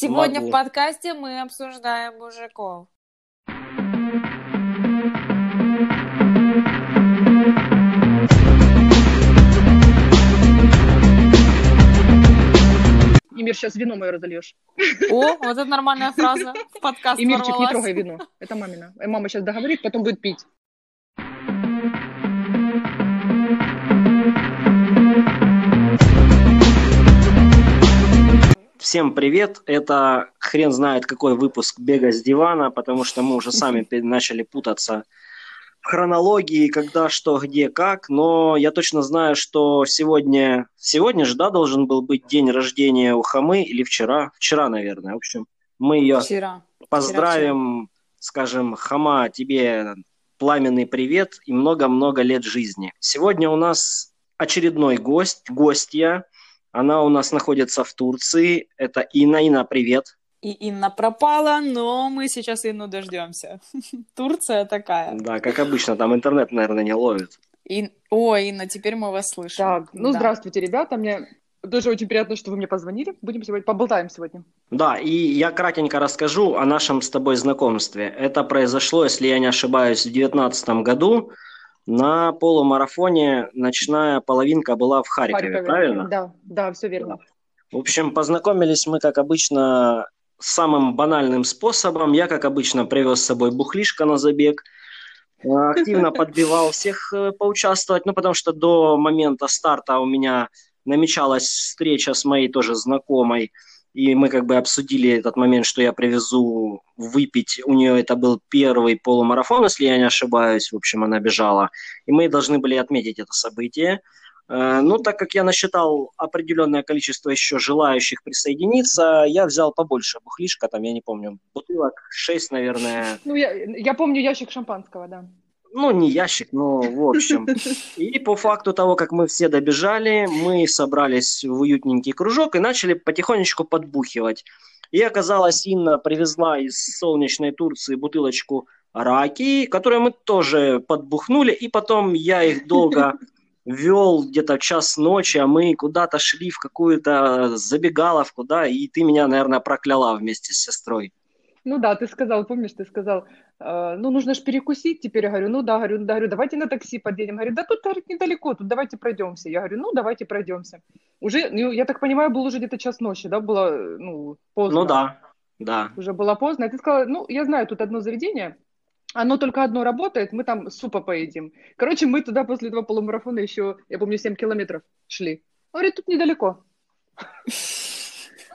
Сегодня Могу. в подкасте мы обсуждаем мужиков. Имир, сейчас вино мое разольешь. О, вот это нормальная фраза в подкаст Имирчик, не трогай вино. Это мамина. Мама сейчас договорит, потом будет пить. Всем привет! Это хрен знает какой выпуск «Бега с дивана», потому что мы уже сами начали путаться в хронологии, когда, что, где, как. Но я точно знаю, что сегодня... Сегодня же, да, должен был быть день рождения у Хамы или вчера? Вчера, наверное. В общем, мы ее Вчера. поздравим, скажем, Хама, тебе пламенный привет и много-много лет жизни. Сегодня у нас очередной гость, гостья. Она у нас находится в Турции. Это Инна. Инна, привет. И Инна пропала, но мы сейчас Инну дождемся. Турция такая. Да, как обычно, там интернет, наверное, не ловит. Ин... Ой, Инна, теперь мы вас слышим. Так, ну Да. здравствуйте, ребята. Мне тоже очень приятно, что вы мне позвонили. Будем сегодня поболтаем сегодня. Да, и я кратенько расскажу о нашем с тобой знакомстве. Это произошло, если я не ошибаюсь, в 2019 году. На полумарафоне ночная половинка была в Харькове, правильно? Да, да, все верно. В общем, познакомились мы, как обычно, самым банальным способом. Я, как обычно, привез с собой бухлишко на забег. Э, Активно подбивал всех э, поучаствовать, ну, потому что до момента старта у меня намечалась встреча с моей тоже знакомой, и мы как бы обсудили этот момент, что я привезу выпить. У нее это был первый полумарафон, если я не ошибаюсь. В общем, она бежала. И мы должны были отметить это событие. Э, Ну, так как я насчитал определенное количество еще желающих присоединиться, я взял побольше бухлишка, там, я не помню, бутылок 6, наверное, Ну, я, я помню ящик шампанского, да. Ну, не ящик, но в общем. И по факту того, как мы все добежали, мы собрались в уютненький кружок и начали потихонечку подбухивать. И оказалось, Инна привезла из солнечной Турции бутылочку раки, которую мы тоже подбухнули, и потом я их долго вел где-то в час ночи, а мы куда-то шли в какую-то забегаловку, да, и ты меня, наверное, прокляла вместе с сестрой. Ну да, ты сказал, помнишь, ты сказал, э, ну нужно же перекусить теперь. Я говорю, ну да, говорю, да, говорю, давайте на такси подъедем. Говорю, да тут говорит, недалеко, тут давайте пройдемся. Я говорю, ну давайте пройдемся. Уже, ну, я так понимаю, был уже где-то час ночи, да, было, ну, поздно. Ну да, да. Уже было поздно. И ты сказала, ну, я знаю тут одно заведение, оно только одно работает, мы там супа поедим. Короче, мы туда после этого полумарафона еще, я помню, 7 километров шли. Говорит, тут недалеко.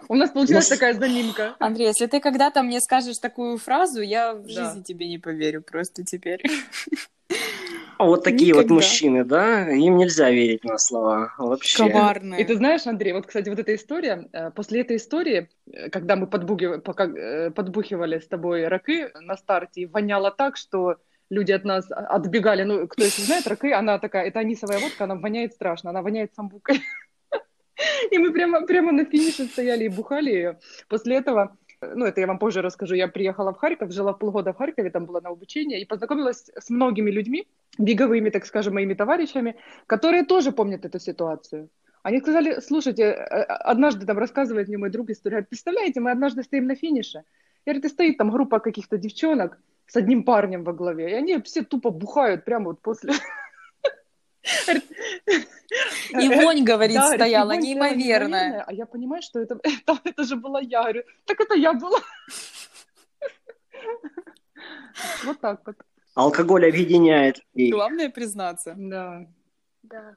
У нас получилась такая заминка. Андрей, если ты когда-то мне скажешь такую фразу, я в Да. жизни тебе не поверю просто теперь. А Вот такие вот Никогда. мужчины, да? Им нельзя верить на слова вообще. Коварные. И ты знаешь, Андрей, вот, кстати, вот эта история, э, после этой истории, э, когда мы э, подбухивали с тобой ракы на старте, и воняло так, что люди от нас отбегали. Ну, кто если знает, ракы, она такая, это анисовая водка, она воняет страшно, она воняет самбукой. И мы прямо, прямо на финише стояли и бухали ее. После этого, э, ну, это я вам позже расскажу, я приехала в Харьков, жила полгода в Харькове, там была на обучение, и познакомилась с многими людьми, беговыми, так скажем, моими товарищами, которые тоже помнят эту ситуацию. Они сказали, слушайте, э, однажды там рассказывает мне мой друг историю, представляете, мы однажды стоим на финише, и, говорит, и стоит там группа каких-то девчонок с одним парнем во главе, и они все тупо бухают прямо вот после... И вонь, говорит, да, стояла вонь неимоверная. А я понимаю, что это, это, это же была я. Говорю, так это я была. Вот так вот. Алкоголь объединяет. И Главное признаться. Да. Да.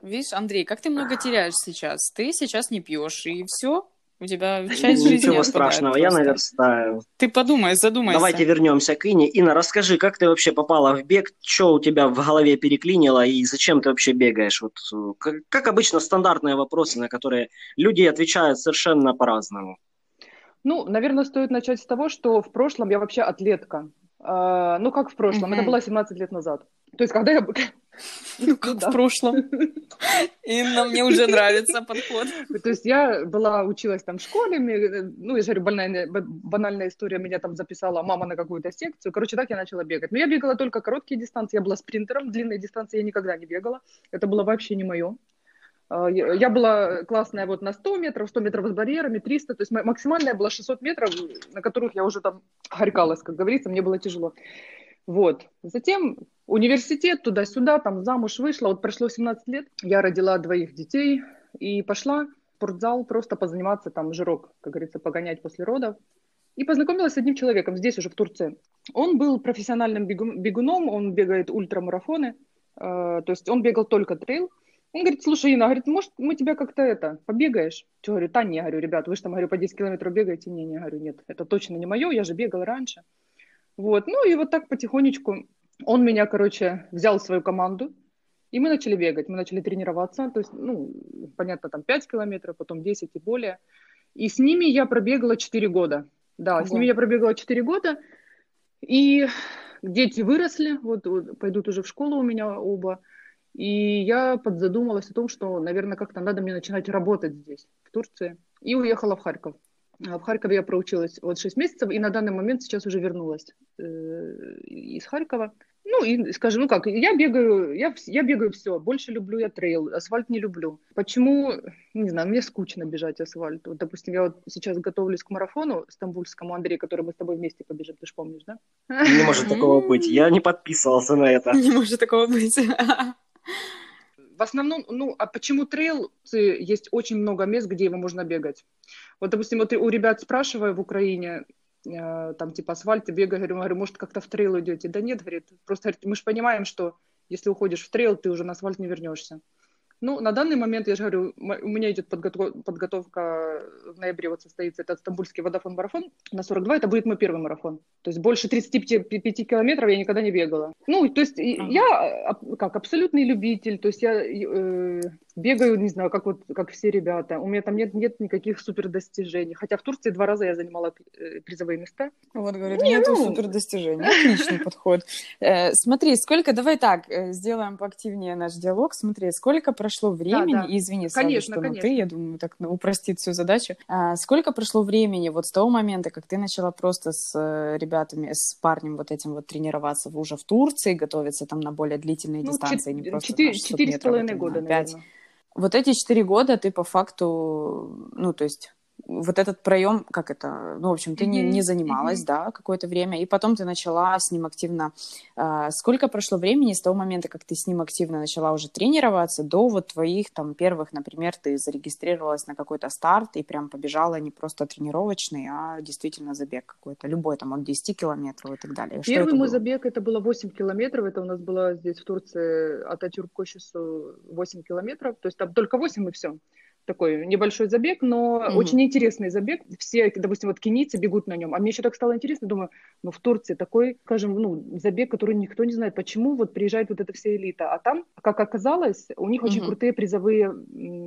Видишь, Андрей, как ты много теряешь сейчас? Ты сейчас не пьешь, и все. У тебя часть жизни Ничего страшного, я просто. наверстаю. Ты подумай, задумайся. Давайте вернемся к Ине. Инна, расскажи, как ты вообще попала в бег, что у тебя в голове переклинило и зачем ты вообще бегаешь? Вот, э, как, как обычно, стандартные вопросы, на которые люди отвечают совершенно по-разному. Ну, наверное, стоит начать с того, что в прошлом я вообще атлетка. А, ну, как в прошлом? Это Мгм. было 17 лет назад. То есть, когда я... Ну, как да. в прошлом. Инна, мне уже нравится подход. То есть я была, училась там в школе, мне, ну, я же говорю, банальная, банальная история, меня там записала мама на какую-то секцию, короче, так я начала бегать. Но я бегала только короткие дистанции, я была спринтером, длинные дистанции я никогда не бегала, это было вообще не мое. А, я была классная вот на 100 метров, 100 метров с барьерами, 300, то есть максимальная была 600 метров, на которых я уже там харькалась, как говорится, мне было тяжело. Вот. Затем университет, туда-сюда, там замуж вышла. Вот прошло 17 лет, я родила двоих детей и пошла в спортзал просто позаниматься, там жирок, как говорится, погонять после родов. И познакомилась с одним человеком здесь уже в Турции. Он был профессиональным бегуном, он бегает ультрамарафоны, э, то есть он бегал только трейл. Он говорит, слушай, Инна, говорит, может, мы тебя как-то это, побегаешь? Что, говорю, да, не, говорю, ребят, вы же там, говорю, по 10 километров бегаете? Не, не, говорю, нет, это точно не мое, я же бегал раньше. Вот, ну и вот так потихонечку он меня, короче, взял в свою команду, и мы начали бегать, мы начали тренироваться, то есть, ну, понятно, там 5 километров, потом 10 и более. И с ними я пробегала 4 года. Да, Ого. с ними я пробегала 4 года, и дети выросли, вот, вот пойдут уже в школу у меня оба, и я подзадумалась о том, что, наверное, как-то надо мне начинать работать здесь, в Турции, и уехала в Харьков. А в Харькове я проучилась вот 6 месяцев, и на данный момент сейчас уже вернулась э, из Харькова. Ну, и, скажем, ну как, я бегаю, я, я бегаю все, больше люблю я трейл, асфальт не люблю. Почему, не знаю, мне скучно бежать асфальт. Вот, допустим, я вот сейчас готовлюсь к марафону стамбульскому, Андрей, который мы с тобой вместе побежим, ты же помнишь, да? Не может такого быть, я не подписывался на это. Не может такого быть. В основном, ну, а почему трейл? Есть очень много мест, где его можно бегать. Вот, допустим, вот у ребят спрашиваю в Украине, э, там, типа, асфальте бегаю, говорю, говорю, может, как-то в трейл идете? Да нет, говорит, просто говорит, мы же понимаем, что если уходишь в трейл, ты уже на асфальт не вернешься. Ну, на данный момент, я же говорю, у меня идет подготов... подготовка в ноябре, вот состоится этот стамбульский водофон-марафон на 42, это будет мой первый марафон. То есть больше 35 километров я никогда не бегала. Ну, то есть ага. я как абсолютный любитель, то есть я э, бегаю, не знаю, как вот как все ребята. У меня там нет, нет никаких супер достижений. Хотя в Турции два раза я занимала э, призовые места. Вот, говорит, нет ну... супер достижений. Отличный подход. Э, смотри, сколько, давай так, э, сделаем поактивнее наш диалог. Смотри, сколько прошло времени, да, да. извини, конечно, сразу, что конечно. ты, я думаю, так ну, упростит всю задачу. А, сколько прошло времени вот с того момента, как ты начала просто с ребятами, с парнем вот этим вот тренироваться уже в Турции, готовиться там на более длительные ну, дистанции, не просто четыре с половиной года, наверное вот эти четыре года ты по факту, ну, то есть вот этот проем, как это, ну, в общем, ты mm-hmm. не, не занималась, mm-hmm. да, какое-то время, и потом ты начала с ним активно. Э, сколько прошло времени с того момента, как ты с ним активно начала уже тренироваться, до вот твоих там первых, например, ты зарегистрировалась на какой-то старт и прям побежала не просто тренировочный, а действительно забег какой-то, любой там от 10 километров и так далее. Первый мой было? забег это было 8 километров, это у нас было здесь в Турции от Атюрк к 8 километров, то есть там только 8 и все такой небольшой забег, но mm-hmm. очень интересный забег. Все, допустим, вот кенийцы бегут на нем. А мне еще так стало интересно, думаю, ну в Турции такой, скажем, ну забег, который никто не знает, почему вот приезжает вот эта вся элита. А там, как оказалось, у них mm-hmm. очень крутые призовые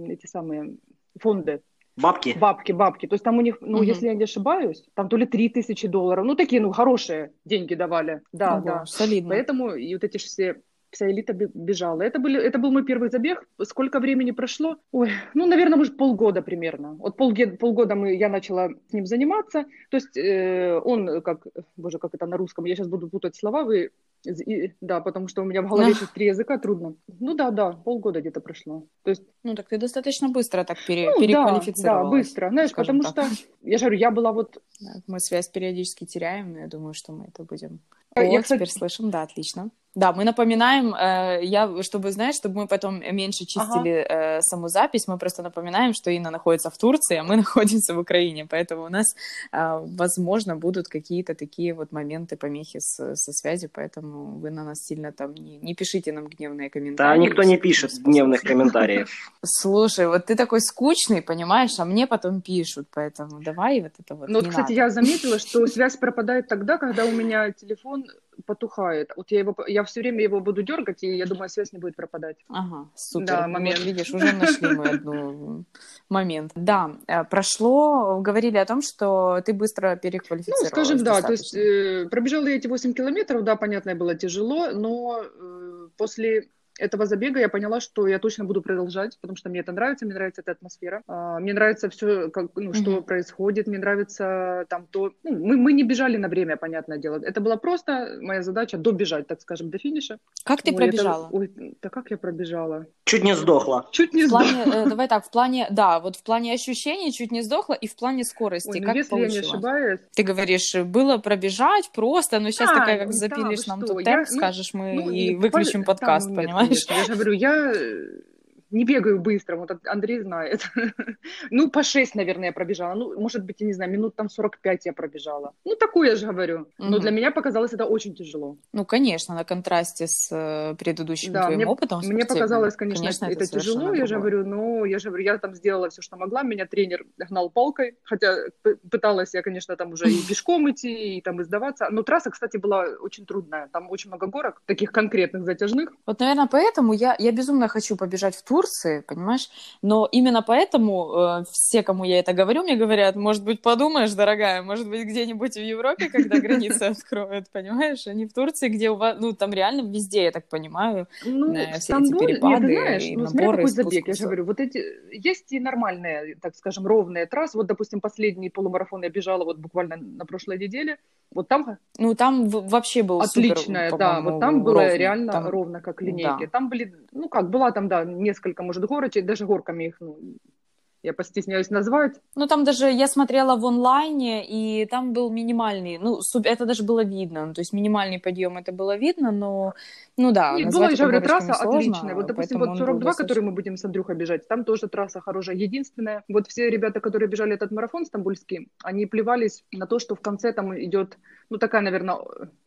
эти самые фонды. Бабки? Бабки, бабки. То есть там у них, ну, угу. если я не ошибаюсь, там то ли 3 тысячи долларов, ну, такие, ну, хорошие деньги давали. Да, Ого, да. Солидно. Поэтому и вот эти все вся элита бежала. Это, были, это был мой первый забег. Сколько времени прошло? Ой, ну, наверное, может, полгода примерно. Вот полгода, полгода мы, я начала с ним заниматься. То есть э, он, как, боже, как это на русском, я сейчас буду путать слова, вы, и, да, потому что у меня в голове сейчас три языка, трудно. Ну да, да, полгода где-то прошло. То есть... Ну так ты достаточно быстро так пере, ну, переквалифицировалась. Да, да, быстро. Знаешь, потому так. что, я же говорю, я была вот... Мы связь периодически теряем, но я думаю, что мы это будем... О, я, кстати... теперь слышим, да, отлично. Да, мы напоминаем, э, я, чтобы, знаешь, чтобы мы потом меньше чистили ага. э, саму запись, мы просто напоминаем, что Инна находится в Турции, а мы находимся в Украине, поэтому у нас, э, возможно, будут какие-то такие вот моменты, помехи с, со связью, поэтому вы на нас сильно там не, не пишите нам гневные комментарии. Да, никто не пишет гневных комментариев. Слушай, вот ты такой скучный, понимаешь, а мне потом пишут, поэтому давай вот это вот Ну, вот, кстати, я заметила, что связь пропадает тогда, когда у меня телефон потухает. Вот я его, я все время его буду дергать, и я думаю, связь не будет пропадать. Ага, супер. Да, момент. Вот, видишь, уже нашли мы одну момент. Да, э, прошло, говорили о том, что ты быстро переквалифицировалась. Ну, скажем, да, то есть э, пробежала я эти 8 километров, да, понятно, было тяжело, но э, после этого забега я поняла, что я точно буду продолжать, потому что мне это нравится, мне нравится эта атмосфера, а, мне нравится все, как, ну, что mm-hmm. происходит, мне нравится там то... Ну, мы, мы не бежали на время, понятное дело. Это была просто моя задача добежать, так скажем, до финиша. Как ты Ой, пробежала? Это... Ой, да как я пробежала? Чуть не сдохла. Чуть не в плане, э, Давай так, в плане, да, вот в плане ощущений чуть не сдохла и в плане скорости. Ой, ну, как если получилось? я не ошибаюсь... Ты говоришь, было пробежать просто, но сейчас а, такая, как запилишь да, нам тут темп, я, ну, скажешь, мы ну, и выключим подкаст, там, понимаешь? Нет, я же говорю, я не бегаю быстро, вот Андрей знает. ну, по 6, наверное, я пробежала. Ну, может быть, я не знаю, минут там 45 я пробежала. Ну, такое я же говорю. Но для меня показалось это очень тяжело. Ну, конечно, на контрасте с э, предыдущим да, твоим мне, опытом. Мне показалось, конечно, конечно это, это тяжело, я же говорю, но я же говорю, я там сделала все, что могла. Меня тренер гнал палкой, хотя пыталась я, конечно, там уже и пешком идти, и там издаваться. Но трасса, кстати, была очень трудная. Там очень много горок, таких конкретных затяжных. Вот, наверное, поэтому я, я безумно хочу побежать в тур Турции, понимаешь? Но именно поэтому э, все, кому я это говорю, мне говорят, может быть, подумаешь, дорогая, может быть, где-нибудь в Европе, когда границы откроют, понимаешь? А не в Турции, где у вас, ну, там реально везде, я так понимаю, ну, э, все эти перепады нет, знаешь, и ну, наборы. какой забег, я же говорю, вот эти, есть и нормальные, так скажем, ровные трассы. Вот, допустим, последний полумарафон я бежала вот буквально на прошлой неделе, вот там... Ну, там вообще был Отличная, супер, да, вот там было ровно, реально там... ровно, как линейки. Да. Там были, ну как, была там, да, несколько, может, горочек, даже горками их, ну, я постесняюсь назвать. Ну, там даже я смотрела в онлайне, и там был минимальный, ну, это даже было видно, ну, то есть минимальный подъем это было видно, но, ну да. И была, я говорю, трасса сложно, отличная. Вот, допустим, вот 42, который мы будем с Андрюхой бежать, там тоже трасса хорошая, единственная. Вот все ребята, которые бежали этот марафон стамбульский, они плевались на то, что в конце там идет, ну, такая, наверное,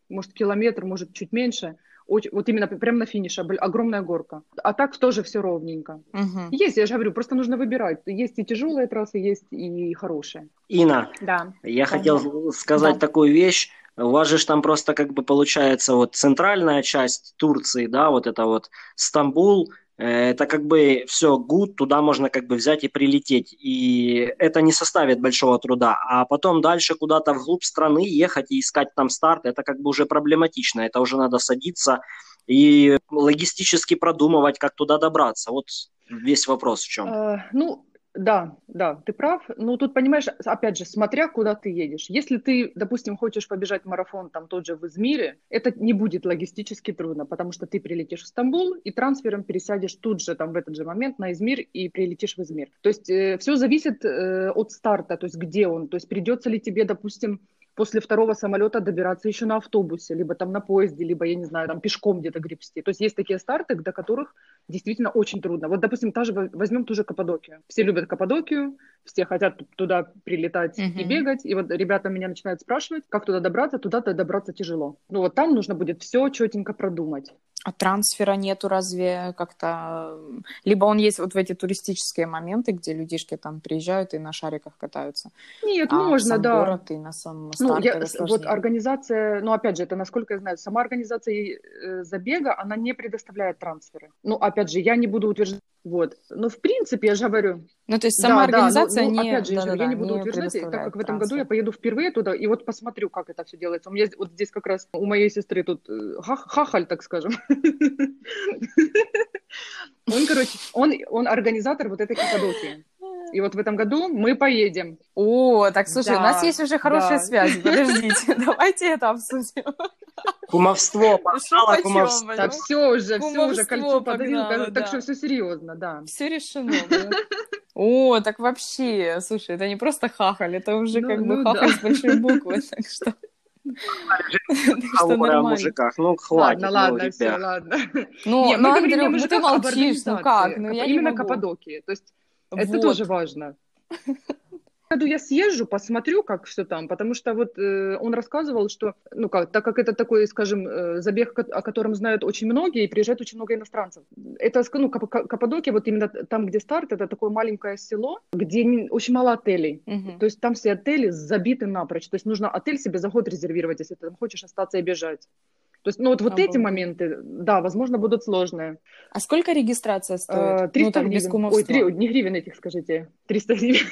может, километр, может, чуть меньше, очень, вот именно прямо на финише огромная горка. А так тоже все ровненько. Угу. Есть, я же говорю, просто нужно выбирать. Есть и тяжелые трассы, есть и хорошие. Ина, да. я да. хотел сказать да. такую вещь. У вас же там просто как бы получается вот центральная часть Турции, да, вот это вот Стамбул, это как бы все good, туда можно как бы взять и прилететь. И это не составит большого труда. А потом дальше куда-то вглубь страны ехать и искать там старт, это как бы уже проблематично. Это уже надо садиться и логистически продумывать, как туда добраться. Вот весь вопрос в чем. Uh, ну, да, да, ты прав. Ну, тут, понимаешь, опять же, смотря куда ты едешь. Если ты, допустим, хочешь побежать марафон там тот же в Измире, это не будет логистически трудно, потому что ты прилетишь в Стамбул и трансфером пересядешь тут же, там, в этот же момент на Измир и прилетишь в Измир. То есть э, все зависит э, от старта, то есть где он. То есть придется ли тебе, допустим, после второго самолета добираться еще на автобусе, либо там на поезде, либо, я не знаю, там пешком где-то гребсти. То есть есть такие старты, до которых действительно очень трудно. Вот, допустим, та же, возьмем ту же Каппадокию. Все любят Каппадокию, все хотят туда прилетать uh-huh. и бегать. И вот ребята меня начинают спрашивать, как туда добраться. Туда-то добраться тяжело. Ну вот там нужно будет все четенько продумать. А трансфера нету разве как-то? Либо он есть вот в эти туристические моменты, где людишки там приезжают и на шариках катаются. Нет, а можно, да. город и на самом ну, я, Вот организация, ну опять же, это насколько я знаю, сама организация э, забега, она не предоставляет трансферы. Ну опять же, я не буду утверждать, вот. Но в принципе, я же говорю. Ну то есть сама да, организация да, ну, не. Опять же, да, я, да, я не буду не утверждать, так как в этом году я поеду впервые туда и вот посмотрю, как это все делается. У меня вот здесь как раз у моей сестры тут э, хахаль, так скажем. Он, короче, он, он организатор вот этой Каппадокии. И вот в этом году мы поедем. О, так слушай, да, у нас есть уже хорошая да. связь. Подождите, давайте это обсудим. Кумовство, пошла кумовство. Так, все уже, все уже, кольцо подарил, так что все серьезно, да. Все решено. О, так вообще, слушай, это не просто хахаль, это уже ну, как бы ну хахаль с большой буквы, так что... Говоря о мужиках, ну хватит. Ладно, ладно, все, ладно. Ну, ну, Андрюх, ну ты молчишь, ну как? Ну, я Именно Каппадокии, то есть это тоже важно году я съезжу, посмотрю, как все там, потому что вот э, он рассказывал, что, ну как, так как это такой, скажем, э, забег, о котором знают очень многие, и приезжает очень много иностранцев. Это, ну, Кап Каппадокия, вот именно там, где старт, это такое маленькое село, где не, очень мало отелей. Угу. То есть там все отели забиты напрочь. То есть нужно отель себе заход резервировать, если ты там хочешь остаться и бежать. То есть, ну вот, вот эти моменты, да, возможно, будут сложные. А сколько регистрация стоит? 300 ну, так, гривен. Ой, 3, не гривен этих, скажите, 300 гривен.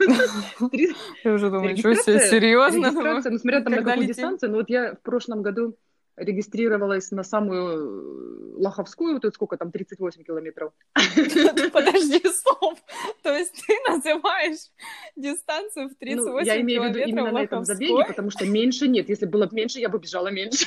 Я уже думаю, ничего себе, серьезно? Регистрация, ну, смотря там на какую дистанцию, но вот я в прошлом году регистрировалась на самую э, Лоховскую, вот сколько там, 38 километров. Подожди, стоп. То есть ты называешь дистанцию в 38 ну, я имею в виду именно на этом забеге, потому что меньше нет. Если было бы меньше, я бы бежала меньше.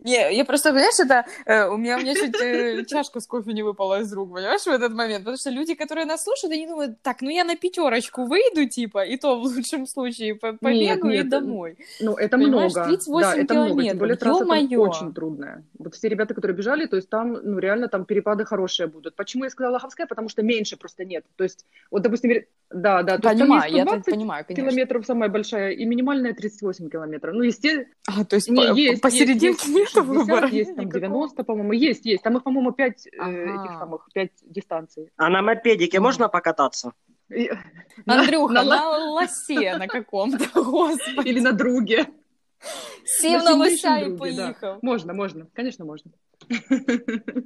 Не, я просто, понимаешь, это э, у меня у меня чуть э, чашка с кофе не выпала из рук, понимаешь, в этот момент, потому что люди, которые нас слушают, они думают, так, ну я на пятерочку выйду, типа, и то в лучшем случае побегу нет, нет, и домой. Ну это понимаешь, много, 38 да, это километров, много, тем более трасса там очень трудная. Вот все ребята, которые бежали, то есть там, ну реально там перепады хорошие будут. Почему я сказала Лоховская? Потому что меньше просто нет. То есть, вот, допустим, да, да, то понимаю, есть я понимаю, конечно. километров самая большая и минимальная 38 километров. Ну, естественно... А, то есть не, по, есть, посерединке есть, нет 60, выбора? Есть там 90, по-моему, есть, есть. Там их, по-моему, 5 ага. э, этих самых, 5 дистанций. А на мопедике можно покататься? Андрюха, на, на лосе на каком-то, господи. Или на друге. Сев на, на лося и поехал. Можно, можно, конечно, можно.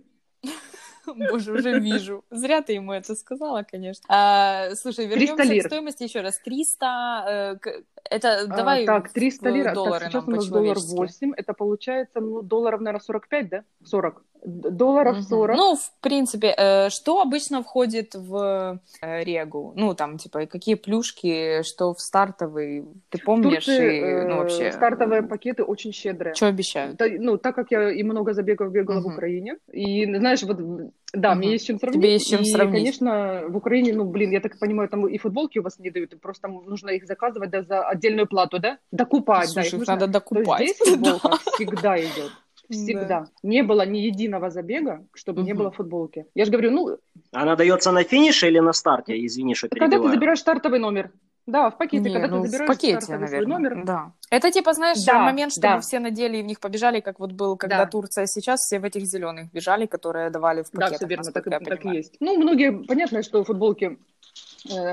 Боже, уже вижу. Зря ты ему это сказала, конечно. А, слушай, вернемся к стоимости еще раз. 300... Э, это а, давай а, Так, 300 лир. Так, сейчас у нас доллар 8. Это получается, ну, долларов, наверное, 45, да? 40 долларов угу. 40. Ну, в принципе, э, что обычно входит в э, регу? Ну, там, типа, какие плюшки, что в стартовый, ты помнишь? Турции, и, ну, вообще... Стартовые пакеты очень щедрые. Что обещают? Ну, так как я и много забегов бегала угу. в Украине, и, знаешь, вот, да, угу. мне есть чем сравнить. Тебе есть чем и, сравнить. конечно, в Украине, ну, блин, я так понимаю, там и футболки у вас не дают, и просто нужно их заказывать да, за отдельную плату, да? Докупать, Слушай, да, их нужно... надо докупать. То есть здесь футболка всегда идет. Всегда. Да. Не было ни единого забега, чтобы угу. не было футболки. Я же говорю, ну... Она дается на финише или на старте? Извини, что перебиваю. Когда ты забираешь стартовый номер. Да, в пакете, не, когда ну, ты забираешь в пакете, стартовый наверное. свой номер. Да. Это типа, знаешь, да, момент, чтобы да. все надели и в них побежали, как вот был, когда да. Турция сейчас, все в этих зеленых бежали, которые давали в пакетах. Да, все верно, так, так и есть. Ну, многие, понятно, что футболки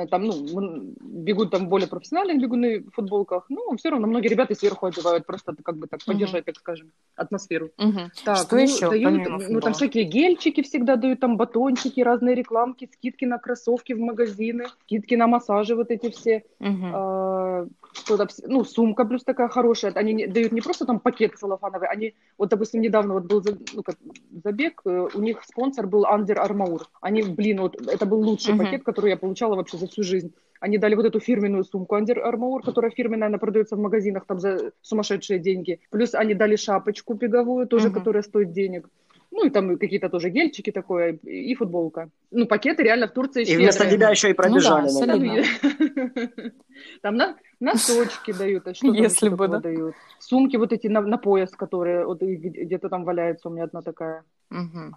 там, ну, бегут там более профессиональные бегуны в футболках, ну, все равно многие ребята сверху одевают, просто как бы так поддержать, uh-huh. так скажем, атмосферу. Uh-huh. Так, Что ну, еще? Дают, ну, там всякие гельчики всегда дают, там батончики, разные рекламки, скидки на кроссовки в магазины, скидки на массажи вот эти все. А, что-то, ну, сумка плюс такая хорошая. Они не, дают не просто там пакет целлофановый, они, вот, допустим, недавно вот был ну, как, забег, э, у них спонсор был Under Armour. Они, блин, вот это был лучший uh-huh. пакет, который я получала вообще за всю жизнь. Они дали вот эту фирменную сумку Under Armour, которая фирменная, она продается в магазинах там за сумасшедшие деньги. Плюс они дали шапочку беговую, тоже, uh-huh. которая стоит денег. Ну, и там какие-то тоже гельчики такое, и футболка. Ну, пакеты реально в Турции И вместо тебя еще и пробежали. Ну, да, там на, носочки дают, а что Если бы, да. дают. Сумки вот эти на, на пояс, которые вот где-то там валяются, у меня одна такая. Угу.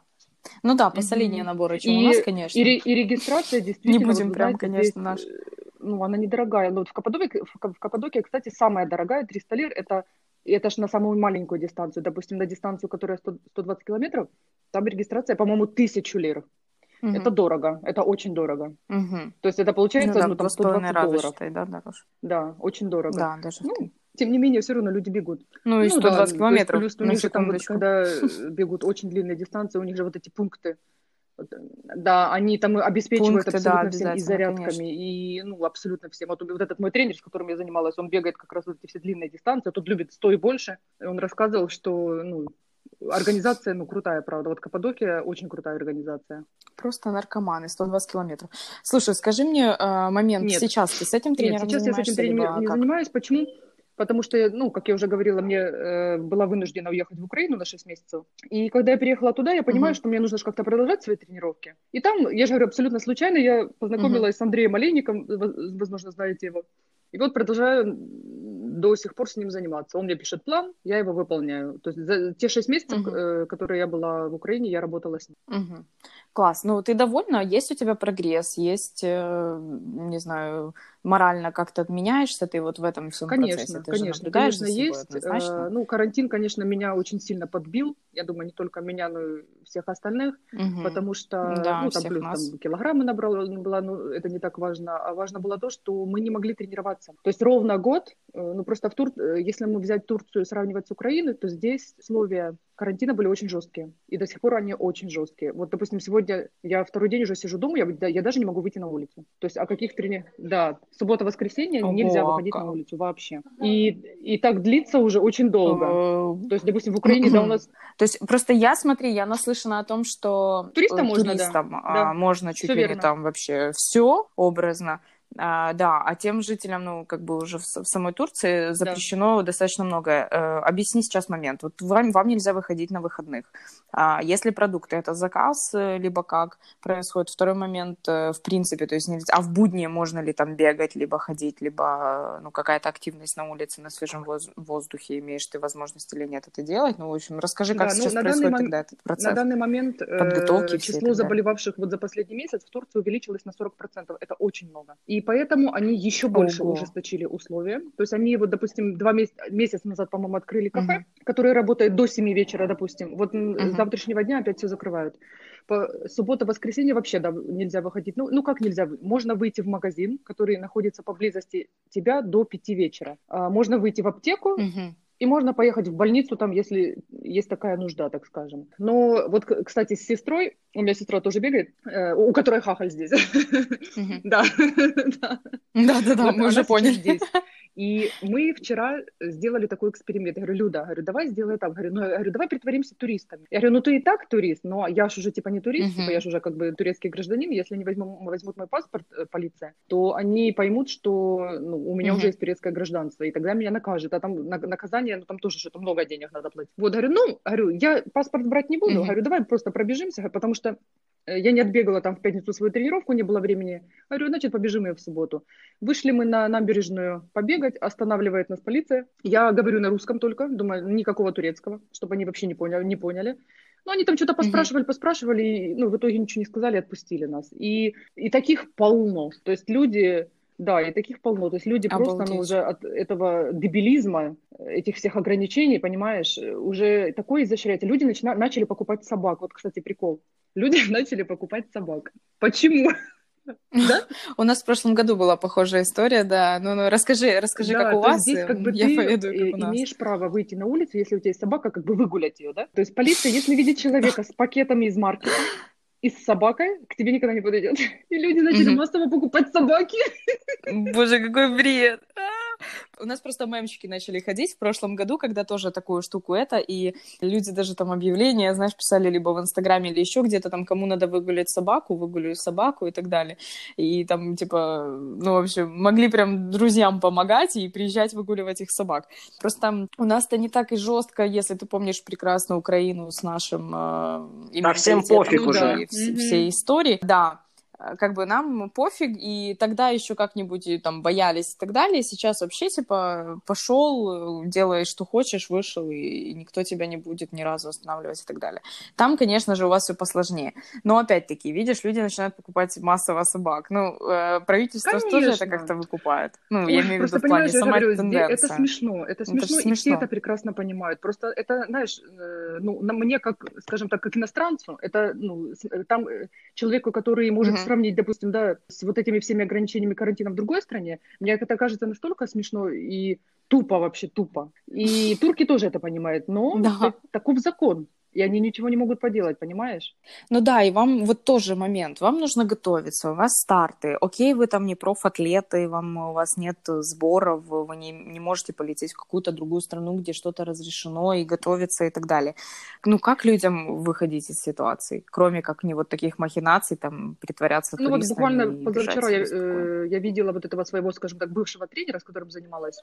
Ну да, последние наборы, чем и, у нас, конечно. И, и регистрация действительно... Не будем вот, прям, знаете, конечно, наш. Э, ну, она недорогая. Но вот в Каппадокии, в Каппадокии, кстати, самая дорогая, 300 лир, это, это же на самую маленькую дистанцию. Допустим, на дистанцию, которая 100, 120 километров, там регистрация, по-моему, тысячу лир. Угу. Это дорого, это очень дорого. Угу. То есть это получается ну, да, ну, там 120 долларов. Считай, да, дороже. Да, очень дорого. Да, даже. Ну, тем не менее, все равно люди бегут. Ну, и 120 ну, да, километров. Плюс у них же там, вот, когда э, бегут очень длинные дистанции, у них же вот эти пункты, да, они там обеспечивают Пункты, абсолютно да, всем и зарядками, конечно. и, ну, абсолютно всем. Вот, вот этот мой тренер, с которым я занималась, он бегает как раз вот эти все длинные дистанции, тут любит 100 и больше. И он рассказывал, что, ну, организация, ну, крутая, правда. Вот Каппадокия очень крутая организация. Просто наркоманы, 120 километров. Слушай, скажи мне э, момент, Нет. сейчас ты с этим тренером Нет, сейчас я с этим тренером не как? занимаюсь. Почему? Потому что, ну, как я уже говорила, мне э, была вынуждена уехать в Украину на 6 месяцев. И когда я приехала туда, я понимаю, uh-huh. что мне нужно как-то продолжать свои тренировки. И там, я же говорю, абсолютно случайно я познакомилась uh-huh. с Андреем Олейником, возможно, знаете его. И вот продолжаю до сих пор с ним заниматься. Он мне пишет план, я его выполняю. То есть за те шесть месяцев, uh-huh. которые я была в Украине, я работала с ним. Uh-huh. Класс. Ну, ты довольна? Есть у тебя прогресс? Есть, э, не знаю, морально как-то меняешься ты вот в этом всем конечно, процессе? Ты конечно, конечно, есть. Э, ну, карантин, конечно, меня очень сильно подбил. Я думаю, не только меня, но и всех остальных. Угу. Потому что, да, ну, там плюс нас. там, килограммы набрала, была, ну, это не так важно. А важно было то, что мы не могли тренироваться. То есть ровно год, э, Ну, просто в Тур... Э, если мы взять Турцию и сравнивать с Украиной, то здесь условия карантина были очень жесткие. И до сих пор они очень жесткие. Вот, допустим, сегодня я второй день уже сижу дома, я, я даже не могу выйти на улицу. То есть о каких трени... Да, суббота-воскресенье нельзя выходить на улицу вообще. И, и так длится уже очень долго. То есть, допустим, в Украине, да, у нас... То есть просто я, смотри, я наслышана о том, что туристам можно, туристам, да. А, можно чуть ли не там вообще все образно. А, да, а тем жителям, ну, как бы уже в, в самой Турции запрещено да. достаточно многое. Э, объясни сейчас момент. Вот вам, вам нельзя выходить на выходных. А если продукты это заказ, э, либо как происходит? Второй момент, э, в принципе, то есть нельзя, а в будни можно ли там бегать, либо ходить, либо ну, какая-то активность на улице, на свежем воздухе, имеешь ты возможность или нет это делать? Ну, в общем, расскажи, как да, ну, сейчас ну, происходит мом... тогда этот процесс На данный момент подготовки э, число заболевавших вот за последний месяц в Турции увеличилось на 40%. Это очень много. И поэтому они еще больше Ого. ужесточили условия. То есть они вот, допустим, два месяца, месяц назад, по-моему, открыли кафе, угу. которое работает до 7 вечера, допустим. Вот угу. с завтрашнего дня опять все закрывают. По суббота, воскресенье вообще да, нельзя выходить. Ну, ну как нельзя? Можно выйти в магазин, который находится поблизости тебя до 5 вечера. А, можно выйти в аптеку, угу. И можно поехать в больницу, там, если есть такая нужда, так скажем. Но вот, кстати, с сестрой, у меня сестра тоже бегает, э, у которой хахаль здесь. Да. Да-да-да, мы уже поняли. И мы вчера сделали такой эксперимент. Я говорю, Люда, говорю, давай сделаем так. Говорю, ну, я говорю, давай притворимся туристами. Я говорю, ну ты и так турист, но я же уже типа не турист, uh-huh. типа, я же уже как бы турецкий гражданин. Если они возьмут, возьмут мой паспорт, э, полиция, то они поймут, что ну, у меня uh-huh. уже есть турецкое гражданство, и тогда меня накажут. А там наказание, ну там тоже что-то много денег надо платить. Вот, говорю, ну, говорю, я паспорт брать не буду. Uh-huh. Говорю, давай просто пробежимся, потому что э, я не отбегала там в пятницу свою тренировку, не было времени. Говорю, значит, побежим ее в субботу. Вышли мы на набережную побегать, останавливает нас полиция. Я говорю на русском только, думаю, никакого турецкого, чтобы они вообще не поняли. Не поняли. Но они там что-то поспрашивали, поспрашивали, и ну, в итоге ничего не сказали, отпустили нас. И, и таких полно. То есть люди, да, и таких полно. То есть люди Обалдеть. просто ну, уже от этого дебилизма, этих всех ограничений, понимаешь, уже такое изощряется. Люди начина... начали покупать собак. Вот, кстати, прикол. Люди начали покупать собак. Почему? Да? У нас в прошлом году была похожая история, да. Ну, ну расскажи, расскажи, да, как у вас. Здесь как бы я ты поведу, как у нас. имеешь право выйти на улицу, если у тебя есть собака, как бы выгулять ее, да? То есть полиция, если видит человека с пакетами из маркета, и с собакой к тебе никогда не подойдет. И люди начали массово покупать собаки. Боже, какой бред. У нас просто мемчики начали ходить в прошлом году, когда тоже такую штуку это, и люди даже там объявления, знаешь, писали либо в Инстаграме, или еще где-то там, кому надо выгулять собаку, выгуляю собаку и так далее. И там, типа, ну, в общем, могли прям друзьям помогать и приезжать выгуливать их собак. Просто там у нас-то не так и жестко, если ты помнишь прекрасно Украину с нашим... Э, да всем пофиг ну, уже. Да, mm-hmm. всей истории. Да, как бы нам пофиг, и тогда еще как-нибудь там боялись и так далее. Сейчас вообще, типа, пошел, делай, что хочешь, вышел, и никто тебя не будет ни разу останавливать и так далее. Там, конечно же, у вас все посложнее. Но опять-таки, видишь, люди начинают покупать массово собак. Ну, э, правительство конечно. тоже это как-то выкупает. Ну, Ой, я имею в виду в плане самой говорю, тенденция. Это смешно, это смешно, это и смешно. все это прекрасно понимают. Просто это, знаешь, э, ну, на мне, как, скажем так, как иностранцу, это, ну, там человеку, который может mm-hmm сравнить, допустим, да, с вот этими всеми ограничениями карантина в другой стране, мне это кажется настолько смешно и тупо вообще, тупо. И турки тоже это понимают, но да. таков закон и они ничего не могут поделать, понимаешь? Ну да, и вам вот тоже момент, вам нужно готовиться, у вас старты, окей, вы там не профатлеты, вам, у вас нет сборов, вы не, не можете полететь в какую-то другую страну, где что-то разрешено, и готовиться и так далее. Ну как людям выходить из ситуации, кроме как не вот таких махинаций, там, притворяться Ну вот буквально позавчера я, э, я видела вот этого своего, скажем так, бывшего тренера, с которым занималась,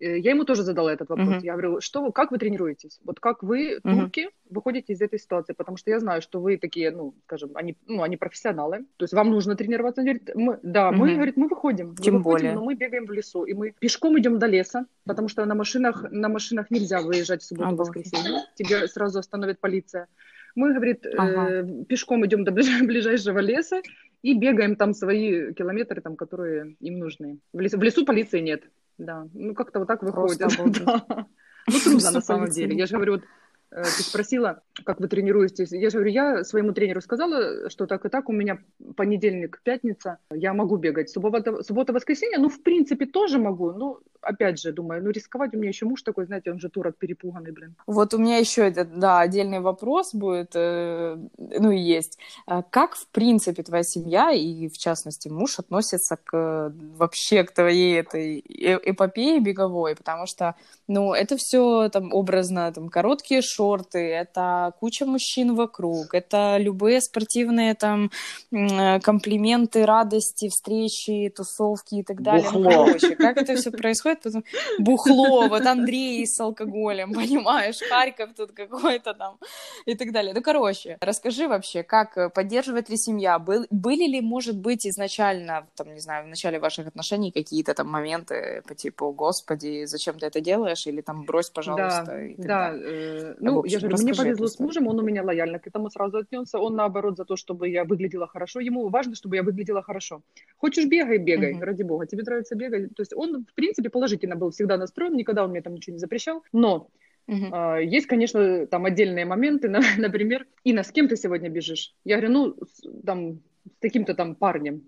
э, я ему тоже задала этот вопрос, uh-huh. я говорю, что, как вы тренируетесь? Вот как вы, турки, uh-huh выходите из этой ситуации, потому что я знаю, что вы такие, ну, скажем, они, ну, они профессионалы, то есть вам нужно тренироваться. Он говорит, мы, да, угу. мы, говорит, мы выходим, Тем мы выходим, более. но мы бегаем в лесу, и мы пешком идем до леса, потому что на машинах, на машинах нельзя выезжать в субботу, воскресенье, тебе сразу остановит полиция. Мы, говорит, ага. э, пешком идем до ближайшего леса и бегаем там свои километры, там, которые им нужны. В лесу, в лесу полиции нет. Да, ну как-то вот так выходит. Да. Ну трудно на самом деле. Я же говорю, вот Э, ты спросила, как вы тренируетесь. Я же говорю, я своему тренеру сказала, что так и так, у меня понедельник, пятница, я могу бегать. Суббота, суббота воскресенье, ну, в принципе, тоже могу. Ну, опять же, думаю, ну, рисковать, у меня еще муж такой, знаете, он же турок перепуганный, блин. Вот у меня еще, да, отдельный вопрос будет, э, ну, есть. А как, в принципе, твоя семья и, в частности, муж относятся к вообще к твоей этой э, эпопее беговой? Потому что, ну, это все там образно, там, короткие шорты, это куча мужчин вокруг, это любые спортивные там э, комплименты, радости, встречи, тусовки и так далее. Ну, Бухло. Ну, короче, как это все происходит? Потом... Бухло, вот Андрей с алкоголем, понимаешь, Харьков тут какой-то там и так далее. Ну, короче, расскажи вообще, как поддерживает ли семья? Был, были ли, может быть, изначально, там, не знаю, в начале ваших отношений какие-то там моменты по типу, господи, зачем ты это делаешь? Или там, брось, пожалуйста. Да, да. Э, ну, я же говорю, мне повезло с мужем, он у меня лояльно к этому сразу отнесся. Он, наоборот, за то, чтобы я выглядела хорошо. Ему важно, чтобы я выглядела хорошо. Хочешь, бегай, бегай, uh-huh. ради бога. Тебе нравится бегать. То есть он, в принципе, положительно был всегда настроен, никогда он мне там ничего не запрещал. Но Uh-huh. Есть, конечно, там отдельные моменты, например, Инна, с кем ты сегодня бежишь? Я говорю, ну, с, там, с таким-то там парнем.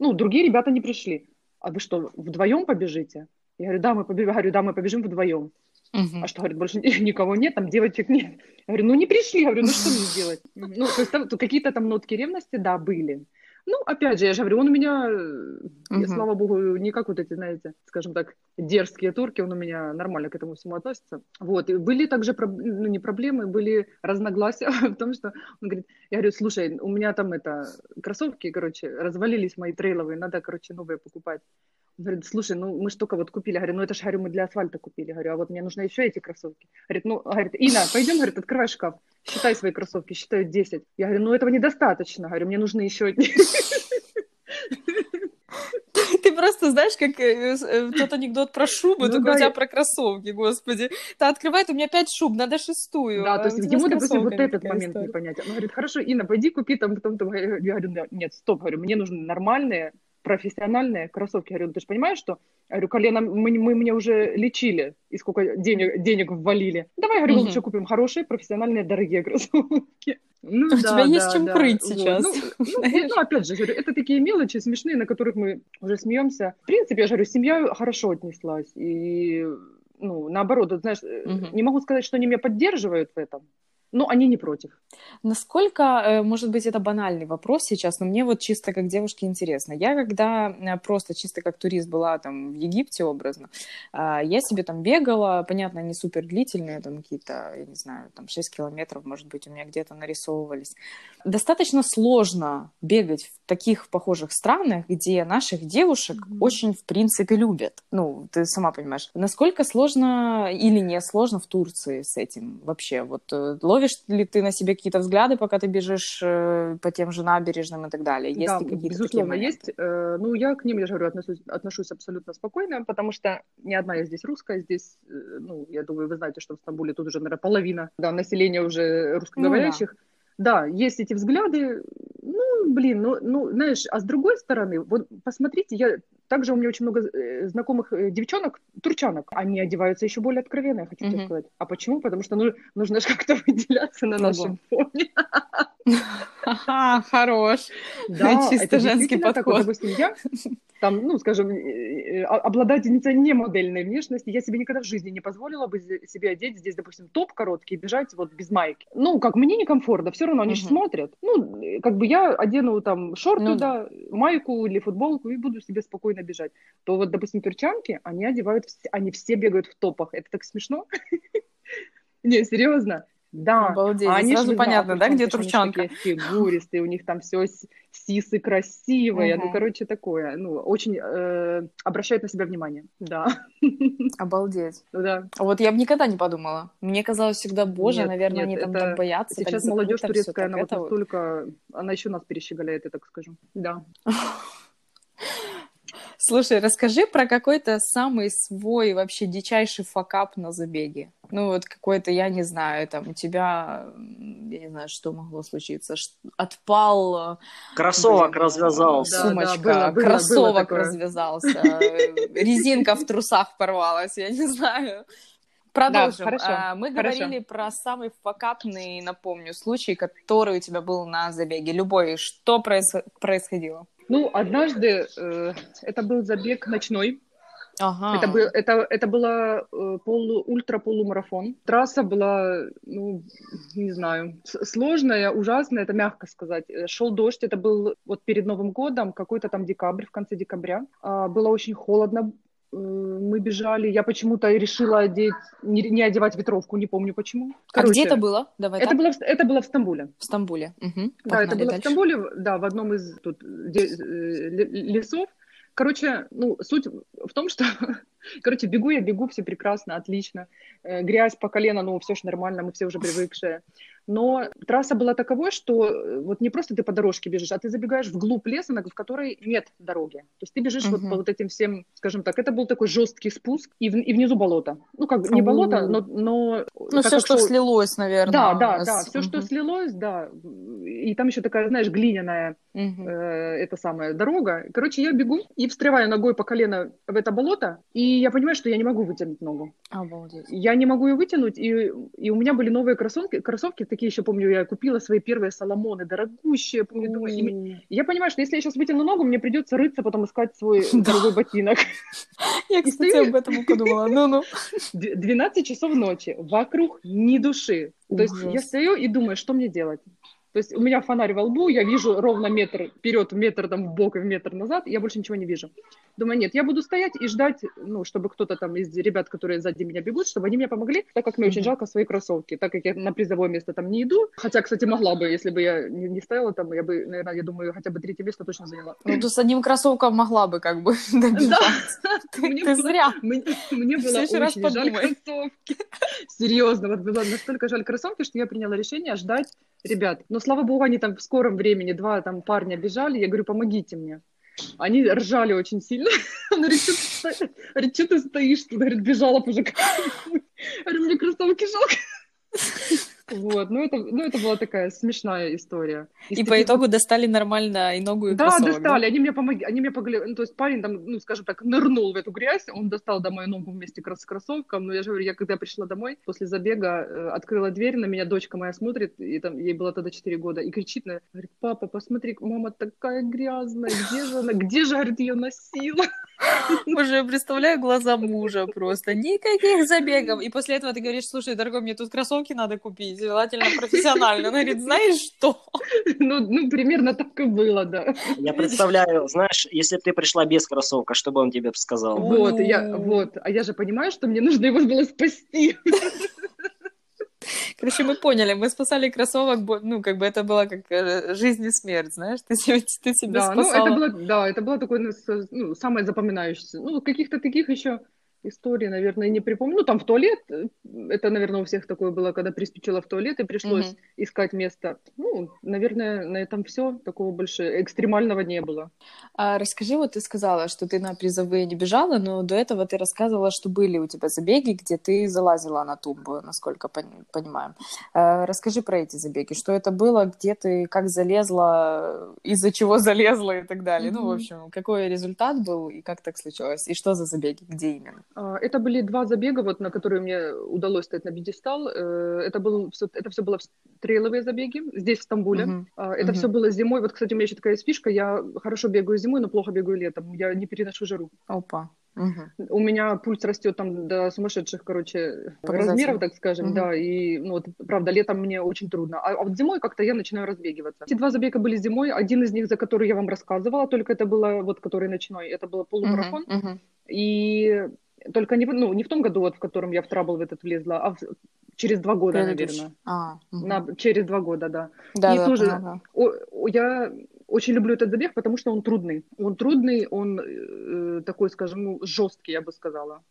Ну, другие ребята не пришли. А вы что, вдвоем побежите? Я говорю, да, мы побежим, говорю, да, мы побежим вдвоем. Угу. А что, говорит, больше никого нет, там девочек нет. Я говорю, ну не пришли, я говорю, ну что мне сделать? Ну, то есть там, какие-то там нотки ревности, да, были. Ну, опять же, я же говорю, он у меня, uh-huh. я, слава богу, не как вот эти, знаете, скажем так, дерзкие турки, он у меня нормально к этому всему относится. Вот, и были также, ну, не проблемы, были разногласия в том, что он говорит, я говорю, слушай, у меня там это, кроссовки, короче, развалились мои трейловые, надо, короче, новые покупать. Говорит, слушай, ну мы же только вот купили. Говорю, ну это же, говорю, мы для асфальта купили. Говорю, а вот мне нужно еще эти кроссовки. Говорит, ну, говорит, Ина, пойдем, говорит, открывай шкаф, считай свои кроссовки, считаю 10. Я говорю, ну этого недостаточно. Говорю, мне нужны еще одни. Ты просто знаешь, как э, э, тот анекдот про шубы, ну, только да, у тебя про кроссовки, господи. Ты открывает, у меня пять шуб, надо шестую. Да, а то есть ему, допустим, вот этот момент история. непонятен. Он говорит, хорошо, Инна, пойди купи там, потом, там. Я говорю, нет, стоп, говорю, мне нужны нормальные профессиональные кроссовки. Я говорю, ты же понимаешь, что я говорю, колено мы, мы мне уже лечили, и сколько денег, денег ввалили. Давай, говорю, угу. лучше купим хорошие, профессиональные, дорогие кроссовки. Ну, У да, тебя да, есть чем да. крыть вот. сейчас. Ну, ну, ну, опять же, говорю, это такие мелочи смешные, на которых мы уже смеемся. В принципе, я же говорю, семья хорошо отнеслась. И ну, наоборот, вот, знаешь, угу. не могу сказать, что они меня поддерживают в этом, но они не против. Насколько, э, может быть, это банальный вопрос сейчас, но мне вот чисто как девушке интересно. Я когда э, просто чисто как турист была там в Египте образно, а, я себе там бегала, понятно, не супер длительные, там какие-то, я не знаю, там 6 километров, может быть, у меня где-то нарисовывались. Достаточно сложно бегать в таких похожих странах, где наших девушек mm-hmm. очень, в принципе, любят. Ну, ты сама понимаешь. Насколько сложно или не сложно в Турции с этим вообще? Вот э, ловишь ли ты на себе какие-то взгляды, пока ты бежишь э, по тем же набережным и так далее? Есть да, ли какие-то безусловно, есть. Э, ну, я к ним, я же говорю, отношусь, отношусь абсолютно спокойно, потому что не одна я здесь русская, здесь, э, ну, я думаю, вы знаете, что в Стамбуле тут уже, наверное, половина да, населения уже русскоговорящих. Ну, да. Да, есть эти взгляды, ну, блин, ну, ну, знаешь, а с другой стороны, вот посмотрите, я также у меня очень много э, знакомых э, девчонок, турчанок, они одеваются еще более откровенно, я хочу mm-hmm. тебе сказать. А почему? Потому что ну, нужно же как-то выделяться на нашем фоне. Ага, хорош. Да, чисто женский подход. Допустим, я там, ну, скажем, э, э, обладательница не модельной внешности, я себе никогда в жизни не позволила бы себе одеть здесь, допустим, топ короткий, бежать вот без майки. Ну, как мне некомфортно, все равно они же смотрят. Ну, как бы я одену там шорты, ну, да, майку или футболку и буду себе спокойно бежать. То вот, допустим, перчанки, они одевают, они все бегают в топах. Это так смешно. Не, серьезно. Да, Обалдеть. А они сразу же, понятно, да, где турчанка? фигуристые, у них там все сисы красивые, угу. ну, короче, такое, ну, очень э, обращают на себя внимание, да. Обалдеть. Да. Вот я бы никогда не подумала. Мне казалось всегда, боже, нет, наверное, нет, они там это... так боятся. Сейчас так молодежь турецкая, она вот настолько, она еще нас перещеголяет, я так скажу. Да. Слушай, расскажи про какой-то самый свой вообще дичайший факап на забеге. Ну вот какой-то, я не знаю, там у тебя, я не знаю, что могло случиться. Отпал... Э, кроссовок блин, развязался. Сумочка, да, да, было, было, кроссовок было развязался. Резинка в трусах порвалась, я не знаю Продолжим. Да, хорошо. А, Мы Хорошо. говорили про самый факапный, напомню, случай, который у тебя был на забеге. Любой. Что проис- происходило? Ну, однажды э, это был забег ночной. Ага. Это, был, это, это было э, полу, ультра-полумарафон. Трасса была, ну, не знаю, сложная, ужасная, это мягко сказать. Э, Шел дождь, это был вот перед Новым годом, какой-то там декабрь, в конце декабря. А, было очень холодно, мы бежали. Я почему-то решила одеть, не, не одевать ветровку, не помню почему. А где Короче, это было? Давай Это так. было, в- это было в Стамбуле. В Стамбуле. Мгм. Да, это было в дальше. Стамбуле, да, в одном из тут де- э, ле- лесов. Короче, ну, суть в том, что, короче, бегу я, бегу, все прекрасно, отлично. Э, Грязь по колено, ну, все же нормально, мы все уже привыкшие. Но трасса была таковой, что э, вот не просто ты по дорожке бежишь, а ты забегаешь вглубь леса, в которой нет дороги. То есть ты бежишь вот Мгм. по вот этим всем, скажем так, это был такой жесткий спуск, и, в- и внизу болото. Ну, как не болото, но... но Ну, все, что слилось, наверное. Да, да, да, все, что слилось, да. И там еще такая, знаешь, глиняная э, эта самая дорога. Короче, я бегу и встреваю ногой по колено в это болото, и я понимаю, что я не могу вытянуть ногу. Обалдеть. Я не могу ее вытянуть, и, и у меня были новые кроссовки, кроссовки, такие еще, помню, я купила свои первые Соломоны, дорогущие, помню, думаю, и я понимаю, что если я сейчас вытяну ногу, мне придется рыться, потом искать свой дорогой ботинок. Я, кстати, об этом подумала. Ну-ну. Д- 12 часов ночи, вокруг ни души. То есть я стою и думаю, что мне делать? То есть у меня фонарь во лбу, я вижу ровно метр вперед, метр там в бок и метр назад, и я больше ничего не вижу. Думаю, нет, я буду стоять и ждать, ну, чтобы кто-то там из ребят, которые сзади меня бегут, чтобы они мне помогли, так как мне очень Мгм. жалко свои кроссовки, так как я на призовое место там не иду. Хотя, кстати, могла бы, если бы я не, не стояла там, я бы, наверное, я думаю, хотя бы третье место точно заняла. Ну, ты с одним кроссовком могла бы как бы добежать. Ты Мне ты было- зря. Мне, мне было раз очень жаль кроссовки. Серьезно, вот было настолько жаль кроссовки, что я приняла решение ждать ребят. Но, слава богу, они там в скором времени, два там парня бежали, я говорю, помогите мне. Они ржали очень сильно. Он говорит, что ты, сто- говорит, что ты стоишь? Тут, говорит, бежала уже как-нибудь. Говорю, мне кроссовки жалко. Вот, ну это, ну это была такая смешная история. Из И по итогу достали нормально и ногу, и да, кроссовок, достали. Они мне помогли, они мне помогли. Ну, то есть парень там, ну, скажем так, нырнул в эту грязь, он достал до мою ногу вместе с кроссовком. Но я же говорю, я когда пришла домой после забега, э, открыла дверь, на меня дочка моя смотрит, и там ей было тогда 4 года, и кричит на, говорит, папа, посмотри, мама такая грязная, где же она, где же, говорит, ее носила? Я представляю глаза мужа просто. Никаких забегов. И после этого ты говоришь, слушай, дорогой, мне тут кроссовки надо купить, желательно профессионально. Он говорит, знаешь что? Ну, ну, примерно так и было, да. Я представляю, знаешь, если бы ты пришла без кроссовка, что бы он тебе сказал? Вот, я, вот. А я же понимаю, что мне нужно его было спасти. Короче, мы поняли, мы спасали кроссовок, ну, как бы это было как э, жизнь и смерть, знаешь, ты ты себя Да, ну спасала. это было, да, это было такое, ну, ну, самое запоминающееся. Ну, каких-то таких еще историй, наверное, не припомню. Ну, там в туалет, э, это, наверное, у всех такое было, когда приспичило в туалет, и пришлось Мгм. искать место. Ну, наверное, на этом все. Такого больше экстремального не было. А расскажи, вот ты сказала, что ты на призовые не бежала, но до этого ты рассказывала, что были у тебя забеги, где ты залазила на тумбу, насколько пон- понимаем. А, Расскажи про эти забеги, что это было, где ты, как залезла, из-за чего залезла и так далее. Ну, в общем, какой результат был и как так случилось, и что за забеги, где именно? А, Это были два забега, вот, на которые мне удалось стать на пьедестал. Э, Это, был, это все было трейловые забеги здесь, в Стамбуле. А, Это Мгм. все было зимой. Вот, кстати, у меня еще такая есть фишка. Я хорошо бегаю зимой, но плохо бегаю летом. Я не переношу жару. Опа. Мгм. У меня пульс растет там до сумасшедших, короче, размеров, так скажем, Мгм. да, и, ну, вот, правда, летом мне очень трудно. А, а вот зимой как-то я начинаю разбегиваться. Эти два забега были зимой, один из них, за который я вам рассказывала, только это было, вот, который ночной, это был полумарафон, Мгм. Мгм. и только не, в- ну, не в том году, вот, в котором я в трабл в этот влезла, а в- через два года, Предыдущий. наверное. А, мгм. На, через два года, да. Да, и да, тоже- поняла. О- о, я очень люблю этот забег, потому что он трудный. Он трудный, он э, такой, скажем, ну, жесткий, я бы сказала.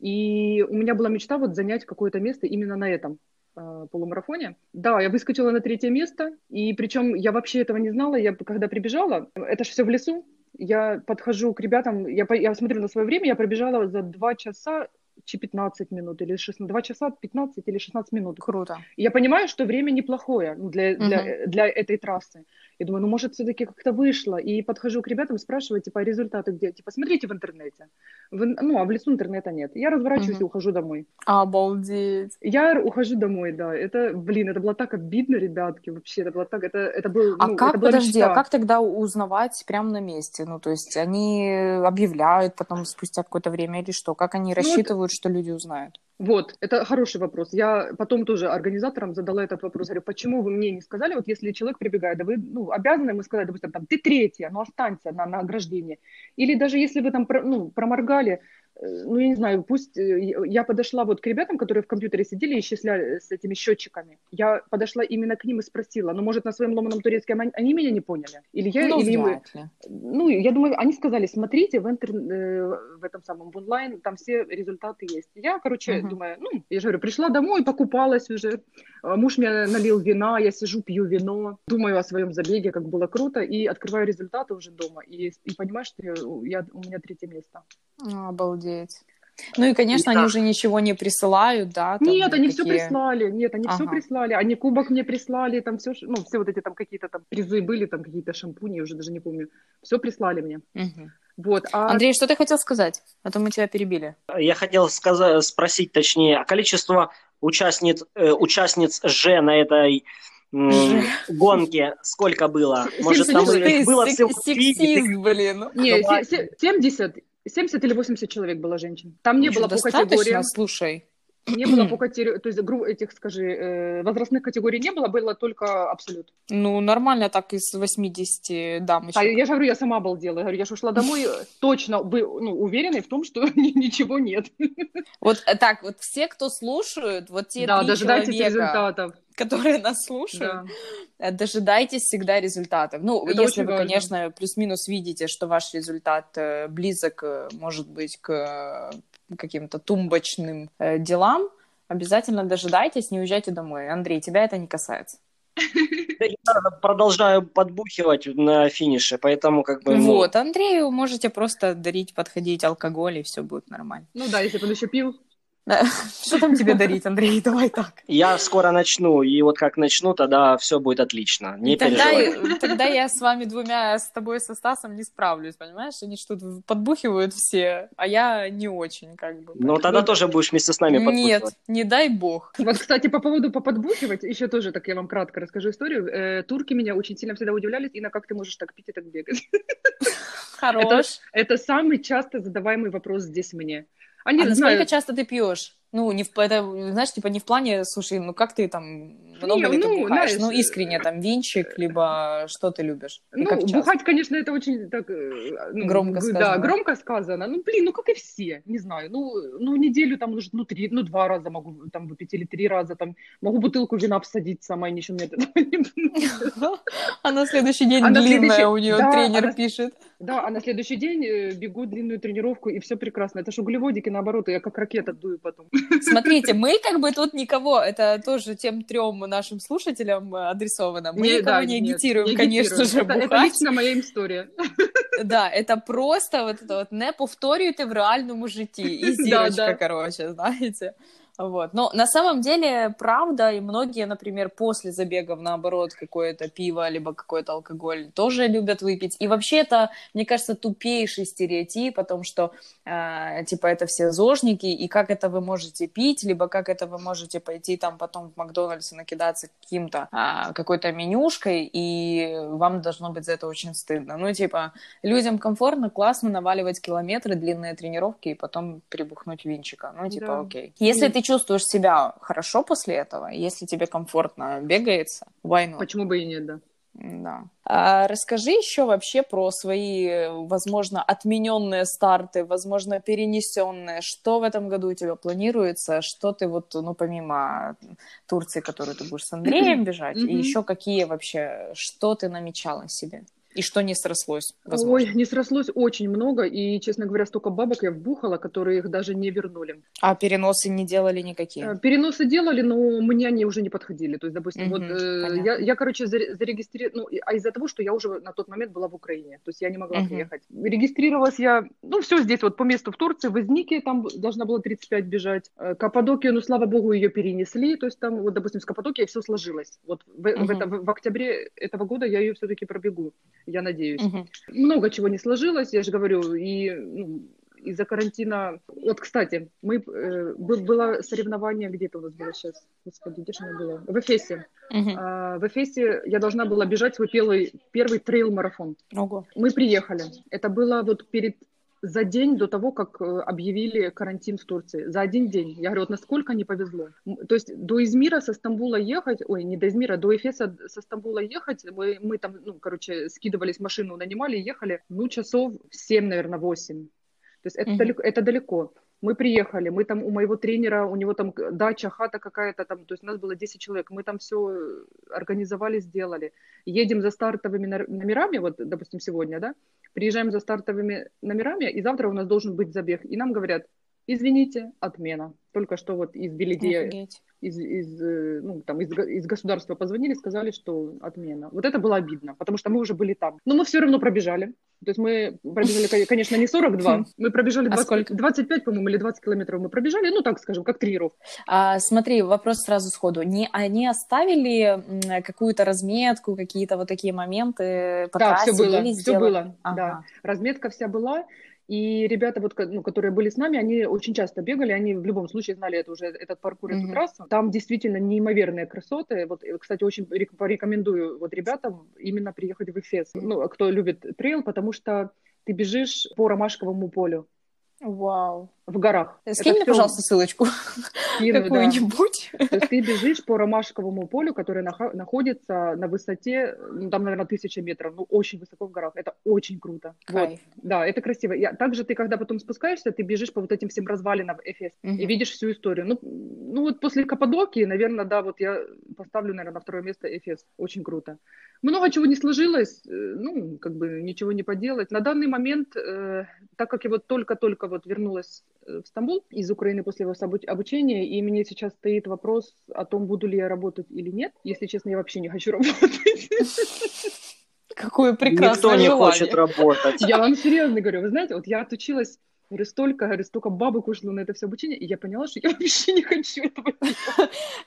И у меня была мечта вот занять какое-то место именно на этом э, полумарафоне. Да, я выскочила на третье место, и причем я вообще этого не знала. Я когда прибежала, это же все в лесу, я подхожу к ребятам, я, по- я смотрю на свое время, я пробежала за 2 часа чи 15 минут или 16, 2 часа 15 или 16 минут. Круто. Я понимаю, что время неплохое для, для, Мгм. для этой трассы. Я думаю, ну, может, все-таки как-то вышло. И подхожу к ребятам, спрашиваю, типа, «А результаты где? Типа, смотрите в интернете. В, ну, а в лесу интернета нет. Я разворачиваюсь угу. и ухожу домой. Обалдеть. Я ухожу домой, да. Это, блин, это было так обидно, ребятки, вообще. Это было так, это, это был, А ну, как, это подожди, мечта. а как тогда узнавать прямо на месте? Ну, то есть они объявляют потом спустя какое-то время или что? Как они Ну, рассчитывают, что люди узнают? Вот, это хороший вопрос. Я потом тоже организаторам задала этот вопрос. Говорю, почему вы мне не сказали, вот если человек прибегает, да вы ну, обязаны ему сказать, допустим, там, ты третья, ну останься на, на ограждении. Или даже если вы там ну, проморгали, ну, я не знаю, пусть э, я подошла вот к ребятам, которые в компьютере сидели и исчисляли с этими счетчиками. Я подошла именно к ним и спросила, ну, может, на своем ломаном турецком они- они меня не поняли? Или я, ну, или ли. Ну, я думаю, они сказали, смотрите в, интер... э, в этом самом в онлайн, там все результаты есть. Я, короче, Мгм. думаю, ну, я же говорю, пришла домой, покупалась уже. А Муж мне налил вина, я сижу, пью вино, думаю о своем забеге, как было круто, и открываю результаты уже дома. И, и понимаю, что я, я- у меня третье место. Обалдеть. Ну и, конечно, И они да. уже ничего не присылают, да? там Нет, они все никакие- прислали, нет, они все Ага. прислали, они кубок мне прислали, там все, ну, все вот эти там какие-то там призы были, там какие-то шампуни, уже даже не помню, все прислали мне. Мгм. Вот, а Андрей, что ты хотел сказать? А то мы тебя перебили. Я хотел сказать, спросить, точнее, а количество участниц, э, участниц Ж на этой гонке сколько было? Может, там 74 их было всего Сек- три, и ты- сексист, блин. Не, Давай. се- се- 70, 70 или 80 человек было женщин. Там не Ну, было по категориям, слушай. не было по категориям, то есть гру- этих, скажи, э, возрастных категорий не было, было только абсолют. Ну, нормально так из 80 дамочек. А я же говорю, я сама обалдела. Я говорю, я же ушла домой точно бы, ну, уверенной в том, что ни- ничего нет. Вот э, так, вот все, кто слушают, вот те да, три дожидайтесь человека, результатов. которые нас слушают, Да. э, дожидайтесь всегда результатов. Ну, Это если вы, важно. конечно, плюс-минус видите, что ваш результат э, близок, э, может быть, к каким-то тумбочным делам, обязательно дожидайтесь, не уезжайте домой. Андрей, тебя это не касается. Я продолжаю подбухивать на финише, поэтому как бы... ну, Вот, Андрею можете просто дарить, подходить алкоголь, и все будет нормально. Ну да, если бы он еще пил. Что там тебе дарить, Андрей? Давай так. Я скоро начну, и вот как начну, тогда все будет отлично. Не тогда, переживай. тогда я с вами двумя, с тобой, со Стасом не справлюсь, понимаешь? Они что-то подбухивают все, а я не очень, как бы. Ну, тогда тоже будешь вместе с нами Нет, подбухивать. не дай бог. Вот, кстати, по поводу поподбухивать, еще тоже так я вам кратко расскажу историю. Э, турки меня очень сильно всегда удивлялись, Инна, как ты можешь так пить и так бегать? Хорош. Это самый часто задаваемый вопрос здесь мне. Они а насколько знают, часто ты пьешь? Ну, не в, это, знаешь, типа не в плане, слушай, ну как ты там, много Не, ли ты ну, бухаешь? знаешь, ну, искренне, там, винчик, либо что ты любишь? И ну, бухать, конечно, это очень так... э, ну, Громко г- Да, сказано. громко сказано. Ну, блин, ну, как и все, не знаю. Ну, ну неделю там, ну, три, ну, два раза могу там выпить или три раза там. Могу бутылку вина обсадить сама, и ничего мне от этого не будет. А на следующий день А на длинная следующий- у нее да, тренер а на- пишет. Да, а на следующий день э, бегу длинную тренировку, и все прекрасно. Это ж углеводики, наоборот, я как ракета дую потом. Смотрите, мы как бы тут никого, это тоже тем трем нашим слушателям э, адресовано. Мы Не, никого да, не нет, агитируем, не конечно агитируем. же, Это, это бухать. лично моя історія. Да, это просто вот это вот не повторюйте в реальному житті. И Да, зірочка, да. короче, знаете. Вот. Но на самом деле, правда, и многие, например, после забегов, наоборот, какое-то пиво, либо какой-то алкоголь тоже любят выпить. И вообще это, мне кажется, тупейший стереотип о том, что, э, типа, это все зожники, и как это вы можете пить, либо как это вы можете пойти там потом в Макдональдс и накидаться каким-то, а, какой-то менюшкой, и вам должно быть за это очень стыдно. Ну, типа, людям комфортно, классно наваливать километры, длинные тренировки и потом прибухнуть винчика. Ну, типа, Да. окей. Если ты чувствуешь себя хорошо после этого, если тебе комфортно бегается, why not? Почему бы и нет, да. Да. А расскажи еще вообще про свои, возможно, отмененные старты, возможно, перенесенные. Что в этом году у тебя планируется? Что ты вот, ну, помимо Турции, которую ты будешь с Андреем бежать, и еще какие вообще, что ты намечала себе? И что не срослось? Возможно? Ой, не срослось очень много, и, честно говоря, столько бабок я вбухала, которые их даже не вернули. А переносы не делали никакие? Э, переносы делали, но мне они уже не подходили. То есть, допустим, вот э, я, я, короче, зарегистрировала, ну, а из-за того, что я уже на тот момент была в Украине, то есть я не могла угу. приехать. Регистрировалась я, ну, все здесь, вот по месту в Турции, в Изнике, там должна была 35 бежать. Э, Каппадокию, ну, слава богу, ее перенесли, то есть там, вот, допустим, с Каппадокией все сложилось. Вот в, угу. в, это, в, в октябре этого года я ее все-таки пробегу, я надеюсь. Угу. Много чего не сложилось, я же говорю, и ну, из-за карантина. Вот, кстати, мы э, было соревнование где-то у нас было сейчас, господи, где же оно было? В Эфесе. Uh-huh. А, в Эфесе я должна была бежать свой первый, первый трейл-марафон. Ого. Мы приехали. Это было вот перед за день до того, как э, объявили карантин в Турции. За один день. Я говорю, вот насколько не повезло. То есть до Измира со Стамбула ехать, ой, не до Измира, до Эфеса со Стамбула ехать, мы, мы там, ну, короче, скидывались машину, нанимали и ехали, ну, часов 7, наверное, 8. То есть это, mm-hmm. далеко, это далеко. Мы приехали, мы там у моего тренера, у него там дача, хата какая-то там, то есть у нас было 10 человек, мы там все организовали, сделали. Едем за стартовыми номерами, вот, допустим, сегодня, да, приезжаем за стартовыми номерами, и завтра у нас должен быть забег. И нам говорят, извините, отмена. Только что вот из Белидея, из, из, э, ну, там, из, из государства позвонили, сказали, что отмена. Вот это было обидно, потому что мы уже были там. Но мы все равно пробежали. То есть мы пробежали, конечно, не 42, мы пробежали 20, а 25, по-моему, или 20 километров мы пробежали, ну, так скажем, как тренировка. А, смотри, вопрос сразу сходу. Не, они оставили какую-то разметку, какие-то вот такие моменты по Да, все было, все было, ага. да. Разметка вся была, и ребята, вот, ну, которые были с нами, они очень часто бегали, они в любом случае знали это уже, этот паркур, mm-hmm. эту трассу. Там действительно неимоверные красоты. Вот, кстати, очень порекомендую вот ребятам именно приехать в Эфес. Ну, кто любит трейл, потому что ты бежишь по ромашковому полю. Вау в горах. Скинь мне, все... пожалуйста, ссылочку какую-нибудь. Да. То есть ты бежишь по Ромашковому полю, которое находится на высоте, ну, там, наверное, тысяча метров, ну, очень высоко в горах. Это очень круто. Вот. Да, это красиво. И также ты, когда потом спускаешься, ты бежишь по вот этим всем развалинам Эфес угу. и видишь всю историю. Ну, ну, вот после Каппадокии, наверное, да, вот я поставлю, наверное, на второе место Эфес. Очень круто. Много чего не сложилось, э, ну, как бы ничего не поделать. На данный момент, э, так как я вот только-только вот вернулась Э, в Стамбул из Украины после обучения, и мне сейчас стоит вопрос о том, буду ли я работать или нет. Если честно, я вообще не хочу работать. Какое прекрасное Никто не хочет работать. Я вам серьезно говорю, вы знаете, вот я отучилась Говорю, столько, говорю, столько бабок ушло на это все обучение, и я поняла, что я вообще не хочу этого.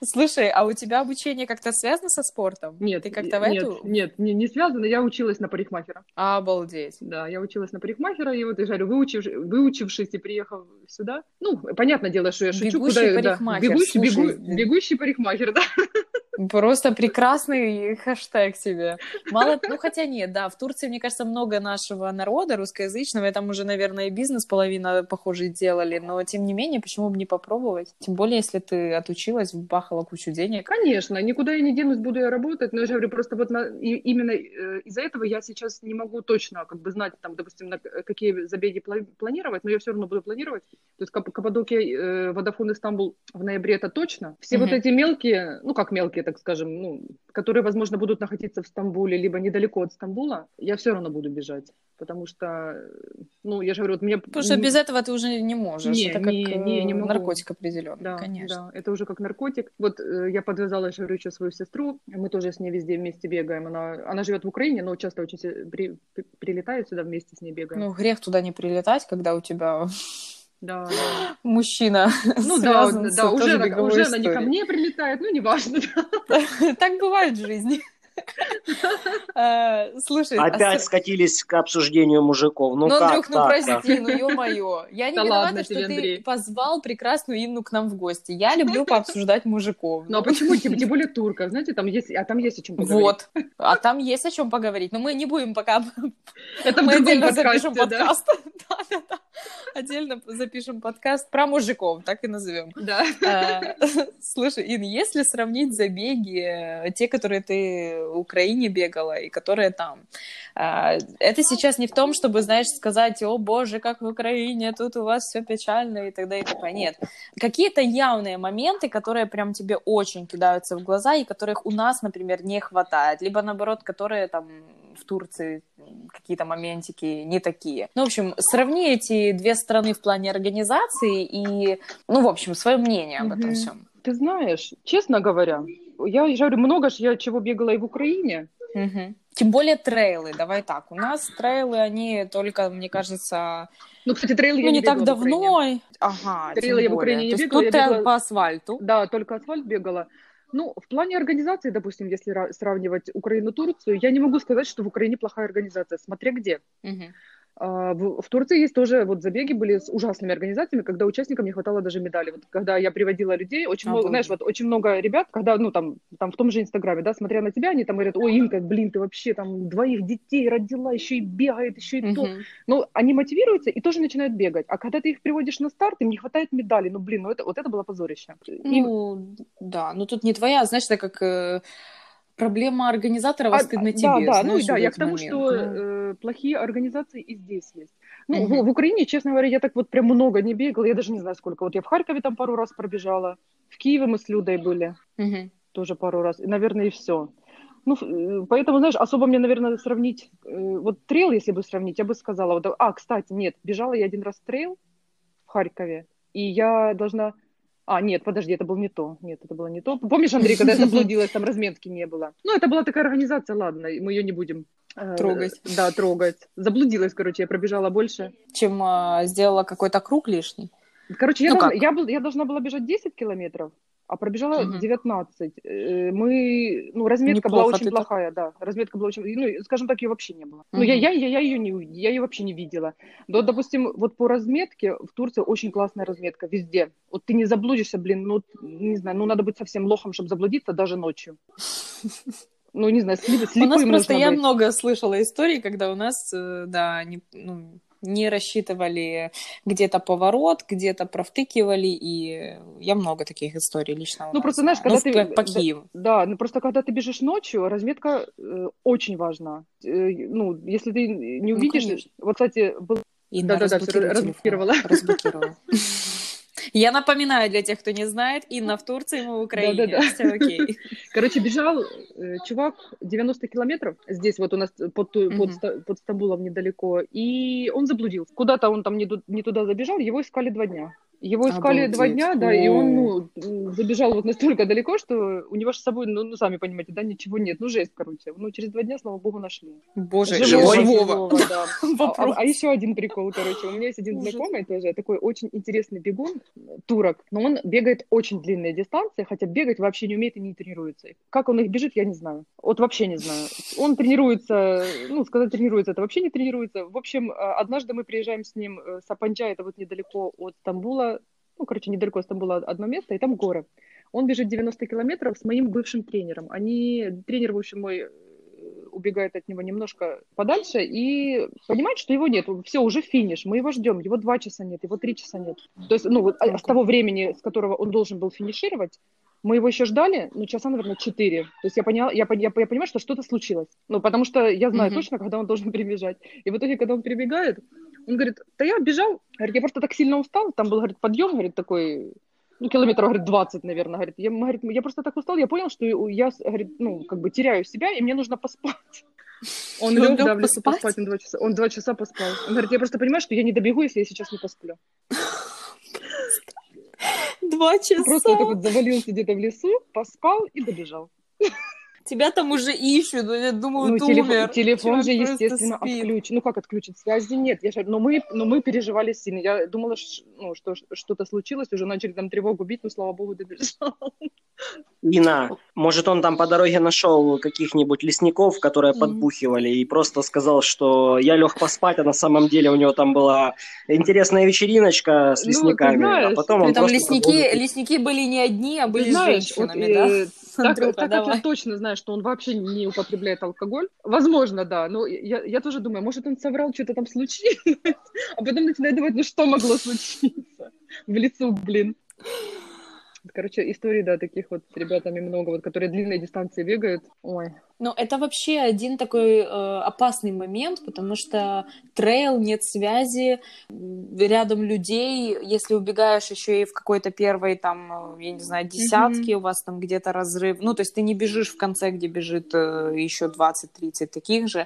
Слушай, а у тебя обучение как-то связано со спортом? Нет. Ты как-то в нет, эту? Нет, не, не связано, я училась на парикмахера. Обалдеть. Да, я училась на парикмахера, и вот, я говорю, выучив, выучившись и приехав сюда, ну, понятное дело, что я шучу. Бегущий куда, парикмахер, да, бегущий, бегу, бегущий парикмахер, да. Просто прекрасный хэштег себе. Мало, ну хотя нет, да, в Турции, мне кажется, много нашего народа русскоязычного, и там уже, наверное, и бизнес половина похожий делали, но тем не менее, почему бы не попробовать? Тем более, если ты отучилась, вбахала кучу денег. Конечно, никуда я не денусь, буду я работать, но я же говорю, просто вот на, и, именно э, из-за этого я сейчас не могу точно как бы знать, там, допустим, на какие забеги планировать, но я все равно буду планировать. То есть Каппадокия, э, Водофон Истамбул в ноябре это точно. Все mm вот эти мелкие, ну как мелкие, так скажем, ну, которые, возможно, будут находиться в Стамбуле, либо недалеко от Стамбула, я все равно буду бежать. Потому что, ну, я же говорю, вот мне... Потому что без этого ты уже не можешь. Не, это как не, не, не могу. наркотик определенно, да, конечно. Да, это уже как наркотик. Вот э, я подвязала, я говорю, еще свою сестру, мы тоже с ней везде вместе бегаем. Она, она живет в Украине, но часто очень при, при, прилетает сюда вместе с ней бегаем. Ну, грех туда не прилетать, когда у тебя да, да. мужчина. Ну да, да, уже, уже она не ко мне прилетает, ну неважно. Так бывает в жизни. Э, слушай, опять скатились к обсуждению мужиков. Ну, ну как ну прости, ну ё-моё. Я не виновата, что ты позвал прекрасную Инну к нам в гости. Я люблю пообсуждать мужиков. Ну а почему? Тем более турка, знаете, там есть, а там есть о чем поговорить. Вот, а там есть о чем поговорить. Но мы не будем пока... Это мы отдельно запишем подкаст. Да, да. Отдельно запишем подкаст про мужиков, так и назовем. Да. А, слушай, Ин, если сравнить забеги, э, те, которые ты в Украине бегала и которые там, а, это сейчас не в том, чтобы, знаешь, сказать, о боже, как в Украине, тут у вас все печально и так далее и так далее. Нет. Какие-то явные моменты, которые прям тебе очень кидаются в глаза и которых у нас, например, не хватает, либо наоборот, которые там в Турции какие-то моментики не такие. Ну, в общем, сравни эти две страны в плане организации и, ну, в общем, свое мнение об этом всем. Ты знаешь, честно говоря, я, я говорю, много же я чего бегала и в Украине. Угу. Тем более трейлы, давай так. У нас трейлы, они только, мне кажется... Ну, кстати, трейлы ну, я не, не так давно. Ага, Трейлы я в Украине не То бегала, Тут бегала- по асфальту. Да, только асфальт бегала. Ну, в плане организации, допустим, если ра- сравнивать Украину-Турцию, я не могу сказать, что в Украине плохая организация, смотря где. Мгм. А, В, в Турции есть тоже вот забеги были с ужасными организациями, когда участникам не хватало даже медали. Вот когда я приводила людей, очень много, Обалдеть. знаешь, вот очень много ребят, когда, ну, там, там в том же Инстаграме, да, смотря на тебя, они там говорят, ой, Инка, блин, ты вообще там двоих детей родила, еще и бегает, еще и то. Ну, они мотивируются и тоже начинают бегать. А когда ты их приводишь на старт, им не хватает медали. Ну, блин, ну это, вот это было позорище. Ну, да, ну тут не твоя, знаешь, это как э, проблема организаторов, а стыдно да, тебе, да, ну да, в я этот к тому, момент. что Ну, э, плохие организации и здесь есть. Ну, в, Мгм. в Украине, честно говоря, я так вот прям много не бегала, я даже не знаю сколько. Вот я в Харькове там пару раз пробежала, в Киеве мы с Людой были мгм. тоже пару раз, и, наверное, и все. Ну, э, поэтому, знаешь, особо мне, наверное, сравнить, э, вот трейл, если бы сравнить, я бы сказала, вот, а, кстати, нет, бежала я один раз трейл в Харькове, и я должна... А, нет, подожди, это было не то. Нет, это было не то. Помнишь, Андрей, когда я заблудилась, там разметки не было? Ну, это была такая организация, ладно, мы ее не будем э, Трогать. Да, трогать. Заблудилась, короче, я пробежала больше. Чем а, сделала какой-то круг лишний. Короче, я, Ну должна, как? я, был- я должна была бежать 10 километров, а пробежала Мгм. 19. Э, Мы, ну, разметка была Неплохо очень ты так. плохая, да. Разметка была очень, ну, скажем так, ее вообще не было. Ну, Мгм. я, я, я, я ее не, я ее вообще не видела. Но, допустим, вот по разметке в Турции очень классная разметка везде. Вот ты не заблудишься, блин, ну, не знаю, ну, надо быть совсем лохом, чтобы заблудиться даже ночью. Ну, не знаю, слеп, У нас слепым просто я быть. много слышала историй, когда у нас, э, да, не, ну, не рассчитывали где-то поворот, где-то провтыкивали, и я много таких историй лично Ну, просто, знаешь, когда Ну, ты- по, по да, Киеву. Да, ну просто когда ты бежишь ночью, разметка э, очень важна. Э, ну, если ты не Ну, увидишь... конечно. вот, кстати, был... Да-да-да, разблокируй всё, телефон. разблокировала. Разблокировала. Я напоминаю для тех, кто не знает, Инна в Турции, мы в Украине. Да-да-да. Все окей. Короче, бежал э, чувак 90 километров, здесь вот у нас под, ту- под, под Стамбулом недалеко, и он заблудился. Куда-то он там не, не туда забежал, его искали два дня. Его искали два Обалдеть. дня, да, и он О. ну, забежал вот настолько далеко, что у него же с собой, ну, ну, сами понимаете, да, ничего нет, ну, жесть, короче. Ну, через два дня, слава богу, нашли. Боже, Живого. живого. да. А, а- а еще один прикол, короче. У меня есть один Ужас. знакомый тоже, такой очень интересный бегун, турок, но он бегает очень длинные дистанции, хотя бегать вообще не умеет и не тренируется. Как он их бежит, я не знаю. Вот вообще не знаю. Он тренируется, ну, сказать тренируется, это вообще не тренируется. В общем, а, однажды мы приезжаем с ним э, Сапанджа, это вот недалеко от Стамбула, ну, короче, недалеко от Стамбула одно место, и там горы. Он бежит 90 километров с моим бывшим тренером. Они, тренер, в общем, мой э, убегает от него немножко подальше и понимает, что его нет. Все, уже финиш, мы его ждем. Его два часа нет, его три часа нет. То есть, ну, вот а- с того времени, с которого он должен был финишировать, мы его еще ждали, ну, часа, наверное, четыре. То есть я, поняла, я, я, я понимаю, что что-то случилось. Ну, потому что я знаю Мгм. точно, когда он должен прибежать. И в итоге, когда он прибегает, он говорит, да я бежал, говорит, я просто так сильно устал, там был, говорит, подъем, говорит, такой, ну, километров, говорит, 20, наверное, говорит, я, говорит, я просто так устал, я понял, что я, говорит, ну, как бы теряю себя, и мне нужно поспать. Он лег, да, в лесу поспать? поспать, он два часа, он два часа поспал. Он говорит, я просто понимаю, что я не добегу, если я сейчас не посплю. Два часа. Просто вот так вот завалился где-то в лесу, поспал и добежал. Тебя там уже ищут, ну, я думаю, Ну, ты телефон, умер. телефон же, Человек естественно, спит. отключен. Ну, как отключен? Связи нет. Я же, но, мы, но мы переживали сильно. Я думала, ш- ну, что что-то случилось, уже начали там тревогу бить, но, слава богу, добежал. Ина, может, он там по дороге нашел каких-нибудь лесников, которые mm-hmm. подбухивали, и просто сказал, что я лег поспать, а на самом деле у него там была интересная вечериночка с ну, лесниками. Ну, знаешь, а потом он там лесники, подбухал. лесники были не одни, а были знаешь, женщинами, вот, да? Э, так, Андрюха, так как я точно знаю, что он вообще не употребляет алкоголь, возможно, да, но я, я тоже думаю, может, он соврал, что-то там случилось, а потом начинаю думать, ну что могло случиться в лицо, блин. Короче, истории, да, таких вот с ребятами много, вот, которые длинные дистанции бегают. Ой. Ну, это вообще один такой э, опасный момент, потому что трейл, нет связи, рядом людей, если убегаешь еще и в какой-то первой, там, я не знаю, десятке, mm-hmm. у вас там где-то разрыв, ну, то есть ты не бежишь в конце, где бежит э, еще 20-30 таких же,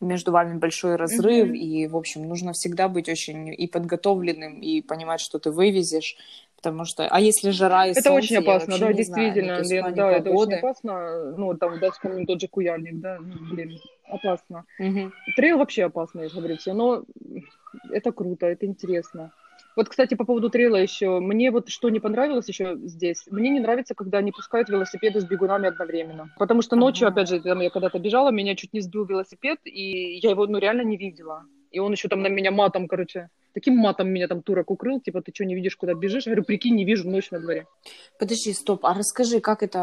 между вами большой разрыв, mm-hmm. и, в общем, нужно всегда быть очень и подготовленным, и понимать, что ты вывезешь, Потому что, а если жара и Это солнце, очень опасно, да, действительно. Знаю, ну, да, это очень опасно. Ну, там, да, вспомним тот же Куяльник, да, ну, блин, опасно. Угу. Трейл вообще опасно, говорю, все, но это круто, это интересно. Вот, кстати, по поводу трейла еще. Мне вот что не понравилось еще здесь. Мне не нравится, когда они пускают велосипеды с бегунами одновременно. Потому что ночью, ага. опять же, там я когда-то бежала, меня чуть не сбил велосипед, и я его, ну, реально не видела. И он еще там на меня матом, короче, таким матом меня там турок укрыл, типа, ты что, не видишь, куда бежишь? Я говорю, прикинь, не вижу, ночь на дворе. Подожди, стоп, а расскажи, как это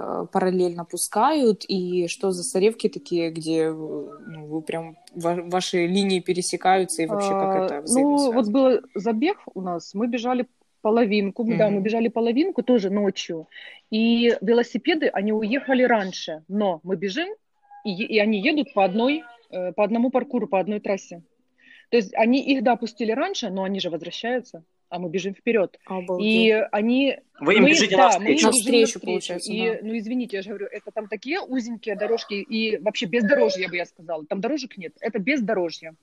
э, параллельно пускают, и что за соревки такие, где ну, вы прям, ваши линии пересекаются, и вообще как а, это Ну, вот был забег у нас, мы бежали половинку, mm-hmm. да, мы бежали половинку тоже ночью, и велосипеды, они уехали раньше, но мы бежим, и, и они едут по одной, э, по одному паркуру, по одной трассе. То есть они их, да, пустили раньше, но они же возвращаются, а мы бежим вперед. Обалдеть. И они... Вы им мы, бежите да, навстречу. Мы навстречу, получается, И, да. ну, извините, я же говорю, это там такие узенькие дорожки, и вообще бездорожье, бы я сказала. Там дорожек нет, это бездорожье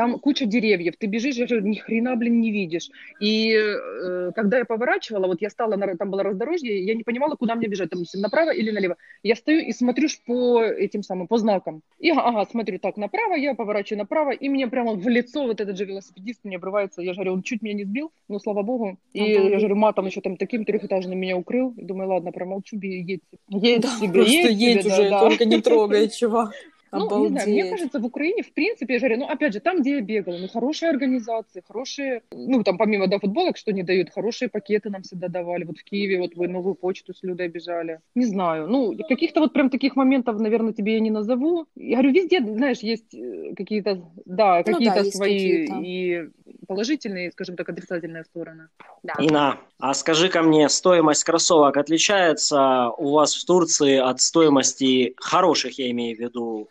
там куча деревьев, ты бежишь, я ни хрена, блин, не видишь. И э, когда я поворачивала, вот я стала, на, там было раздорожье, я не понимала, куда мне бежать, там, направо или налево. Я стою и смотрю по этим самым, по знакам. И, ага, смотрю так направо, я поворачиваю направо, и мне прямо в лицо вот этот же велосипедист мне обрывается. Я говорю, он чуть меня не сбил, но слава богу. И ага. я говорю, матом еще там таким трехэтажным меня укрыл. И думаю, ладно, промолчу, едь. Едь да, себе, просто едь, едь себе, уже, да, только не трогай, чувак. Ну, не знаю, мне кажется, в Украине, в принципе, я же говорю, ну, опять же, там, где я бегала, ну, хорошие организации, хорошие, ну, там, помимо, да, футболок, что не дают, хорошие пакеты нам всегда давали. Вот в Киеве, вот вы новую почту с Людой бежали. Не знаю, ну, каких-то вот прям таких моментов, наверное, тебе я не назову. Я говорю, везде, знаешь, есть э, какие-то, да, какие-то ну, да, свои какие и положительные, скажем так, отрицательные стороны. Да. Ина, а скажи-ка мне, стоимость кроссовок отличается у вас в Турции от стоимости хороших, я имею в виду,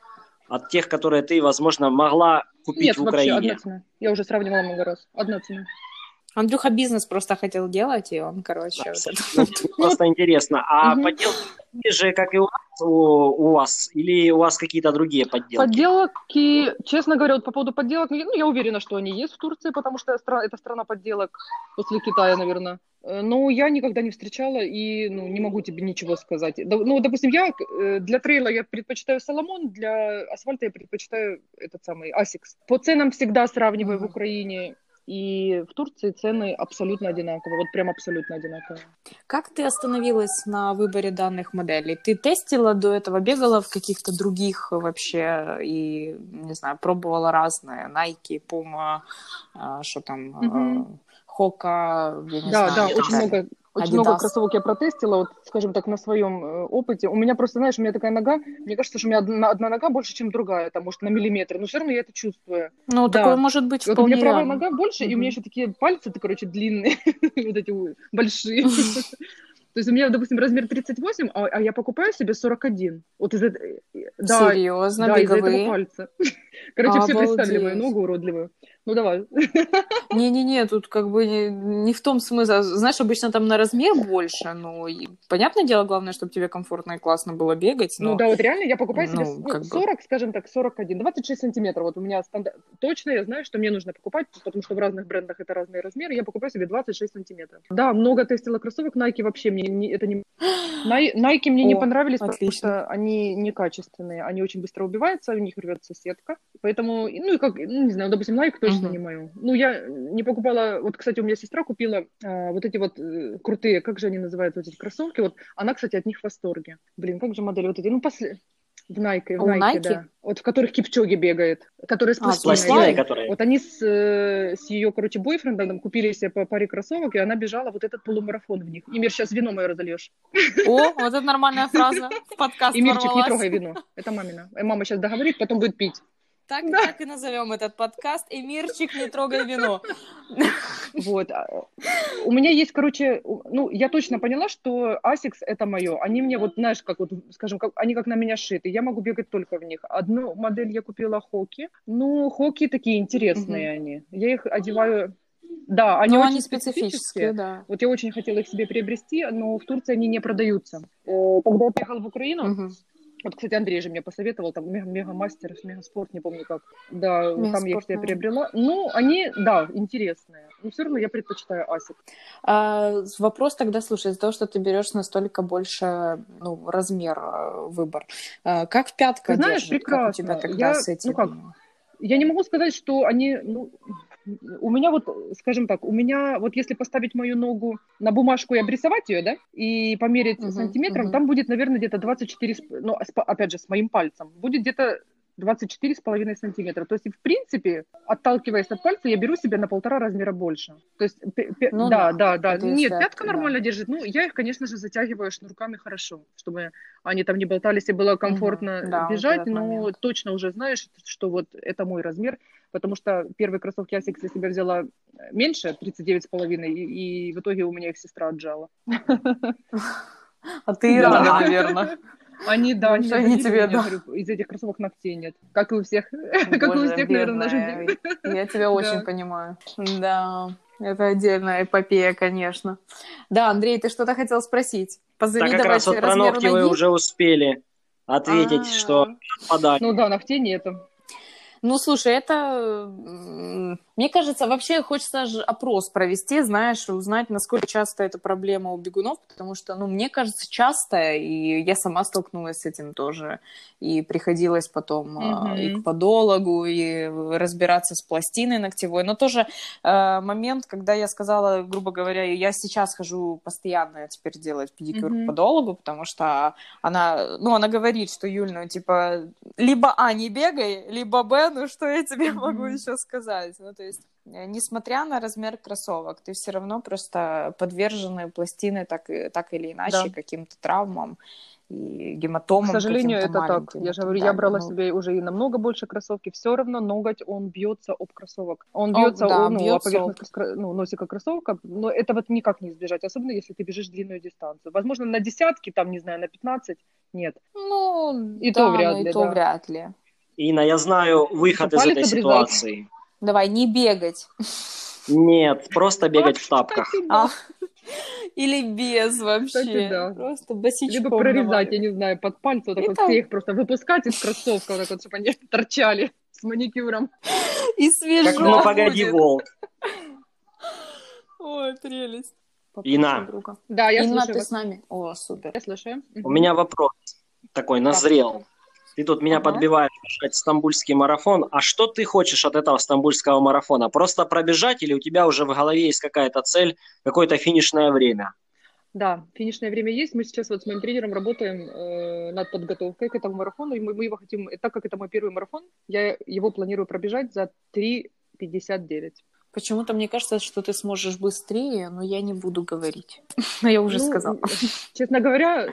от тех, которые ты, возможно, могла купить Нет, в Украине? Нет, вообще одна цена. Я уже сравнивала много раз. Одна цена. Андрюха бизнес просто хотел делать, и он, короче... Вот это... Просто интересно. А подделки же, как и у вас, у, вас, или у вас какие-то другие подделки? Подделки, честно говоря, вот по поводу подделок, ну, я уверена, что они есть в Турции, потому что это страна подделок после Китая, наверное. Э, но я никогда не встречала и ну, не могу тебе ничего сказать. Ну, допустим, я э, для трейла я предпочитаю Salomon, для асфальта я предпочитаю этот самый Asics. По ценам всегда сравниваю mm-hmm. в Украине и в Турции цены абсолютно одинаковые, вот прям абсолютно одинаковые. Как ты остановилась на выборе данных моделей? Ты тестила до этого, бегала в каких-то других вообще и, не знаю, пробовала разные, Nike, Puma, а, что там, mm-hmm. Хока, я не да, знаю. Да, очень много, очень много кроссовок я протестила, вот, скажем так, на своем э, опыте. У меня просто, знаешь, у меня такая нога, мне кажется, что у меня одна, одна нога больше, чем другая, там, может, на миллиметр, но все равно я это чувствую. Ну, да. такое может быть вот вполне У меня правая нога больше, угу. и у меня еще такие пальцы, ты, короче, длинные, вот эти большие. То есть у меня, допустим, размер 38, а, а я покупаю себе 41. Вот из этого... Да, Серьезно, да, из этого пальца. Короче, все представили мою ногу уродливую. Ну, давай. Не-не-не, тут как бы не, не в том смысле. Знаешь, обычно там на размер больше, но и, понятное дело, главное, чтобы тебе комфортно и классно было бегать. Но... Ну да, вот реально я покупаю себе ну, ну, 40, бы... скажем так, 41, 26 сантиметров. Вот у меня стандарт... Точно я знаю, что мне нужно покупать, потому что в разных брендах это разные размеры. Я покупаю себе 26 сантиметров. Да, много тестила кроссовок. Nike вообще мне не, это не... Nike мне О, не понравились, отлично. потому что они некачественные. Они очень быстро убиваются, у них рвется сетка. Поэтому, ну и как, ну, не знаю, допустим, Nike точно uh-huh. не мою. Ну, я не покупала, вот, кстати, у меня сестра купила а, вот эти вот э, крутые, как же они называются, вот эти кроссовки, вот, она, кстати, от них в восторге. Блин, как же модели вот эти, ну, после... В Nike, в Nike, Nike, да. Вот в которых Кипчоги бегает, которые с пластиной. А, которые. Вот они с, э, с ее, короче, бойфрендом купили себе по паре кроссовок, и она бежала вот этот полумарафон в них. И Мир, сейчас вино мое разольешь. О, вот это нормальная фраза в подкаст И Мирчик, не трогай вино. Это мамина. Мама сейчас договорит, потом будет пить. Так, да. так и назовем этот подкаст. Эмирчик, не трогай вино. Вот. А, у меня есть, короче, ну, я точно поняла, что Asics это мое. Они мне вот, знаешь, как вот, скажем, как, они как на меня шиты. Я могу бегать только в них. Одну модель я купила Хоки. Ну, Хоки такие интересные угу. они. Я их одеваю да, они но очень они специфические. специфические. Да. Вот я очень хотела их себе приобрести, но в Турции они не продаются. Э, когда я приехала в Украину, угу. Вот, кстати, Андрей же мне посоветовал, там, Мегамастер, Мегаспорт, не помню как. Да, Мегаспорт, там я их себе приобрела. Ну, они, да, интересные. Но все равно я предпочитаю Асик. А, вопрос тогда, слушай, из-за того, что ты берешь настолько больше, ну, размер, э, выбор. А, как пятка Ты знаешь, держит? прекрасно. Как у тебя тогда я, с этим? Ну, как? Я не могу сказать, что они, ну, у меня вот, скажем так, у меня вот если поставить мою ногу на бумажку и обрисовать ее, да, и померить uh-huh, сантиметром, uh-huh. там будет, наверное, где-то 24, ну, опять же, с моим пальцем, будет где-то 24,5 сантиметра. То есть, в принципе, отталкиваясь от пальца, я беру себе на полтора размера больше. То есть, ну, да, да, да. да. Нет, пятка да. нормально держит. Ну, я их, конечно же, затягиваю шнурками хорошо, чтобы они там не болтались и было комфортно угу. да, бежать. Вот но момент. точно уже знаешь, что вот это мой размер. Потому что первые кроссовки Asics я себе взяла меньше, 39,5, и, и в итоге у меня их сестра отжала. А ты и рада, наверное. Они, да, они, они тебе, да. Из этих кроссовок ногтей нет. Как и у всех, Боже, как и у всех, наверное, на жизнь. Я тебя очень понимаю. Да, это отдельная эпопея, конечно. Да, Андрей, ты что-то хотел спросить? Позавидовать да, как раз вот про ногти ноги? вы уже успели ответить, А-а-а. что подали. Ну да, ногтей нету. Ну, слушай, это, мне кажется, вообще хочется же опрос провести, знаешь, узнать, насколько часто эта проблема у бегунов, потому что, ну, мне кажется, часто, и я сама столкнулась с этим тоже, и приходилось потом mm-hmm. и к подологу, и разбираться с пластиной ногтевой, но тоже э, момент, когда я сказала, грубо говоря, я сейчас хожу постоянно теперь делать педикюр mm-hmm. к подологу, потому что она, ну, она говорит, что, Юль, ну, типа, либо А, не бегай, либо Б, ну что я тебе могу еще сказать? Ну, то есть, э, несмотря на размер кроссовок, ты все равно просто подвержены пластины так, так или иначе да. каким-то травмам и гематомам. К сожалению, это так. Я же говорю, я брала ну... себе уже и намного больше кроссовки. Все равно ноготь, он бьется об кроссовок. Он бьется, о, да, о, ну, бьется о поверхность об... ну, носика кроссовка, но это вот никак не избежать, особенно если ты бежишь длинную дистанцию. Возможно, на десятки, там, не знаю, на 15, нет. Ну, и да, то вряд ли. И то да. вряд ли. Инна, я знаю выход из этой ситуации. Давай, не бегать. Нет, просто бегать в тапках. А, или без вообще. Кстати, да. Просто босичком. Либо прорезать, я не знаю, под пальцы, вот так вот все их просто выпускать из кроссовка, вот так вот, чтобы они торчали с маникюром. И свежо Как ну погоди, волк. Ой, прелесть. Ина. Да, я Инна, слушаю ты с нами? О, супер. Я слушаю. У меня вопрос такой назрел. Ты тут меня ага. подбиваешь бежать стамбульский марафон. А что ты хочешь от этого стамбульского марафона? Просто пробежать или у тебя уже в голове есть какая-то цель, какое-то финишное время? Да, финишное время есть. Мы сейчас вот с моим тренером работаем э, над подготовкой к этому марафону. И мы, мы его хотим, так как это мой первый марафон, я его планирую пробежать за 3.59. Почему-то мне кажется, что ты сможешь быстрее, но я не буду говорить. Но я уже ну, сказала. Честно говоря,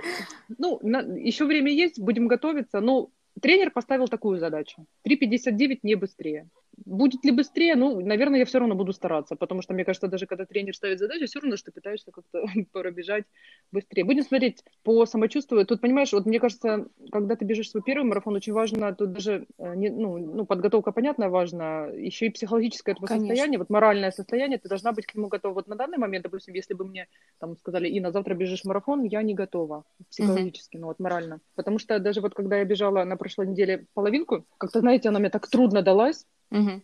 ну, на, еще время есть, будем готовиться. Но Тренер поставил такую задачу. 3.59 не быстрее. Будет ли быстрее? Ну, наверное, я все равно буду стараться, потому что, мне кажется, даже когда тренер ставит задачу, все равно, что пытаешься как-то пробежать быстрее. Будем смотреть по самочувствию. Тут, понимаешь, вот мне кажется, когда ты бежишь свой первый марафон, очень важно, тут даже, э, не, ну, ну, подготовка, понятно, важна, еще и психологическое это состояние, вот моральное состояние, ты должна быть к нему готова. Вот на данный момент, допустим, если бы мне там сказали, и на завтра бежишь марафон, я не готова психологически, mm-hmm. ну вот морально. Потому что даже вот когда я бежала на прошлой неделе половинку, как-то, знаете, она мне так трудно далась, Угу.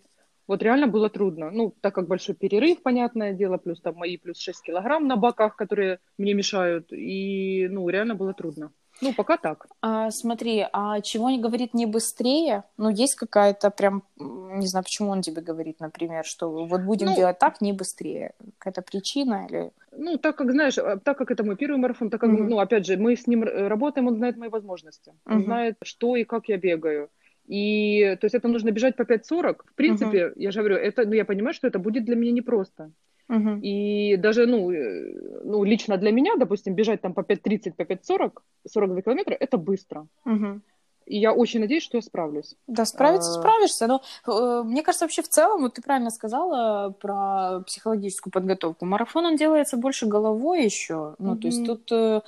Вот реально было трудно. Ну, так как большой перерыв, понятное дело, плюс там мои плюс 6 килограмм на боках, которые мне мешают. И, ну, реально было трудно. Ну, пока так. А, смотри, а чего не говорит не быстрее? Ну, есть какая-то прям, не знаю, почему он тебе говорит, например, что вот будем ну, делать так, не быстрее. Какая-то причина или... Ну, так как, знаешь, а, так как это мой первый марафон, так как, mm-hmm. ну, опять же, мы с ним работаем, он знает мои возможности. Он mm-hmm. знает, что и как я бегаю. И, то есть, это нужно бежать по 5.40. В принципе, mm-hmm. я же говорю, это, ну, я понимаю, что это будет для меня непросто. Uh-huh. И даже, ну, э, ну, лично для меня, допустим, бежать там по 5.30, по 5.40, 42 километра, это быстро. Uh-huh. И я очень надеюсь, что я справлюсь. Да, справиться а... справишься. Но э, мне кажется, вообще в целом, вот ты правильно сказала про психологическую подготовку. Марафон, он делается больше головой еще. Ну, mm-hmm. то есть тут э,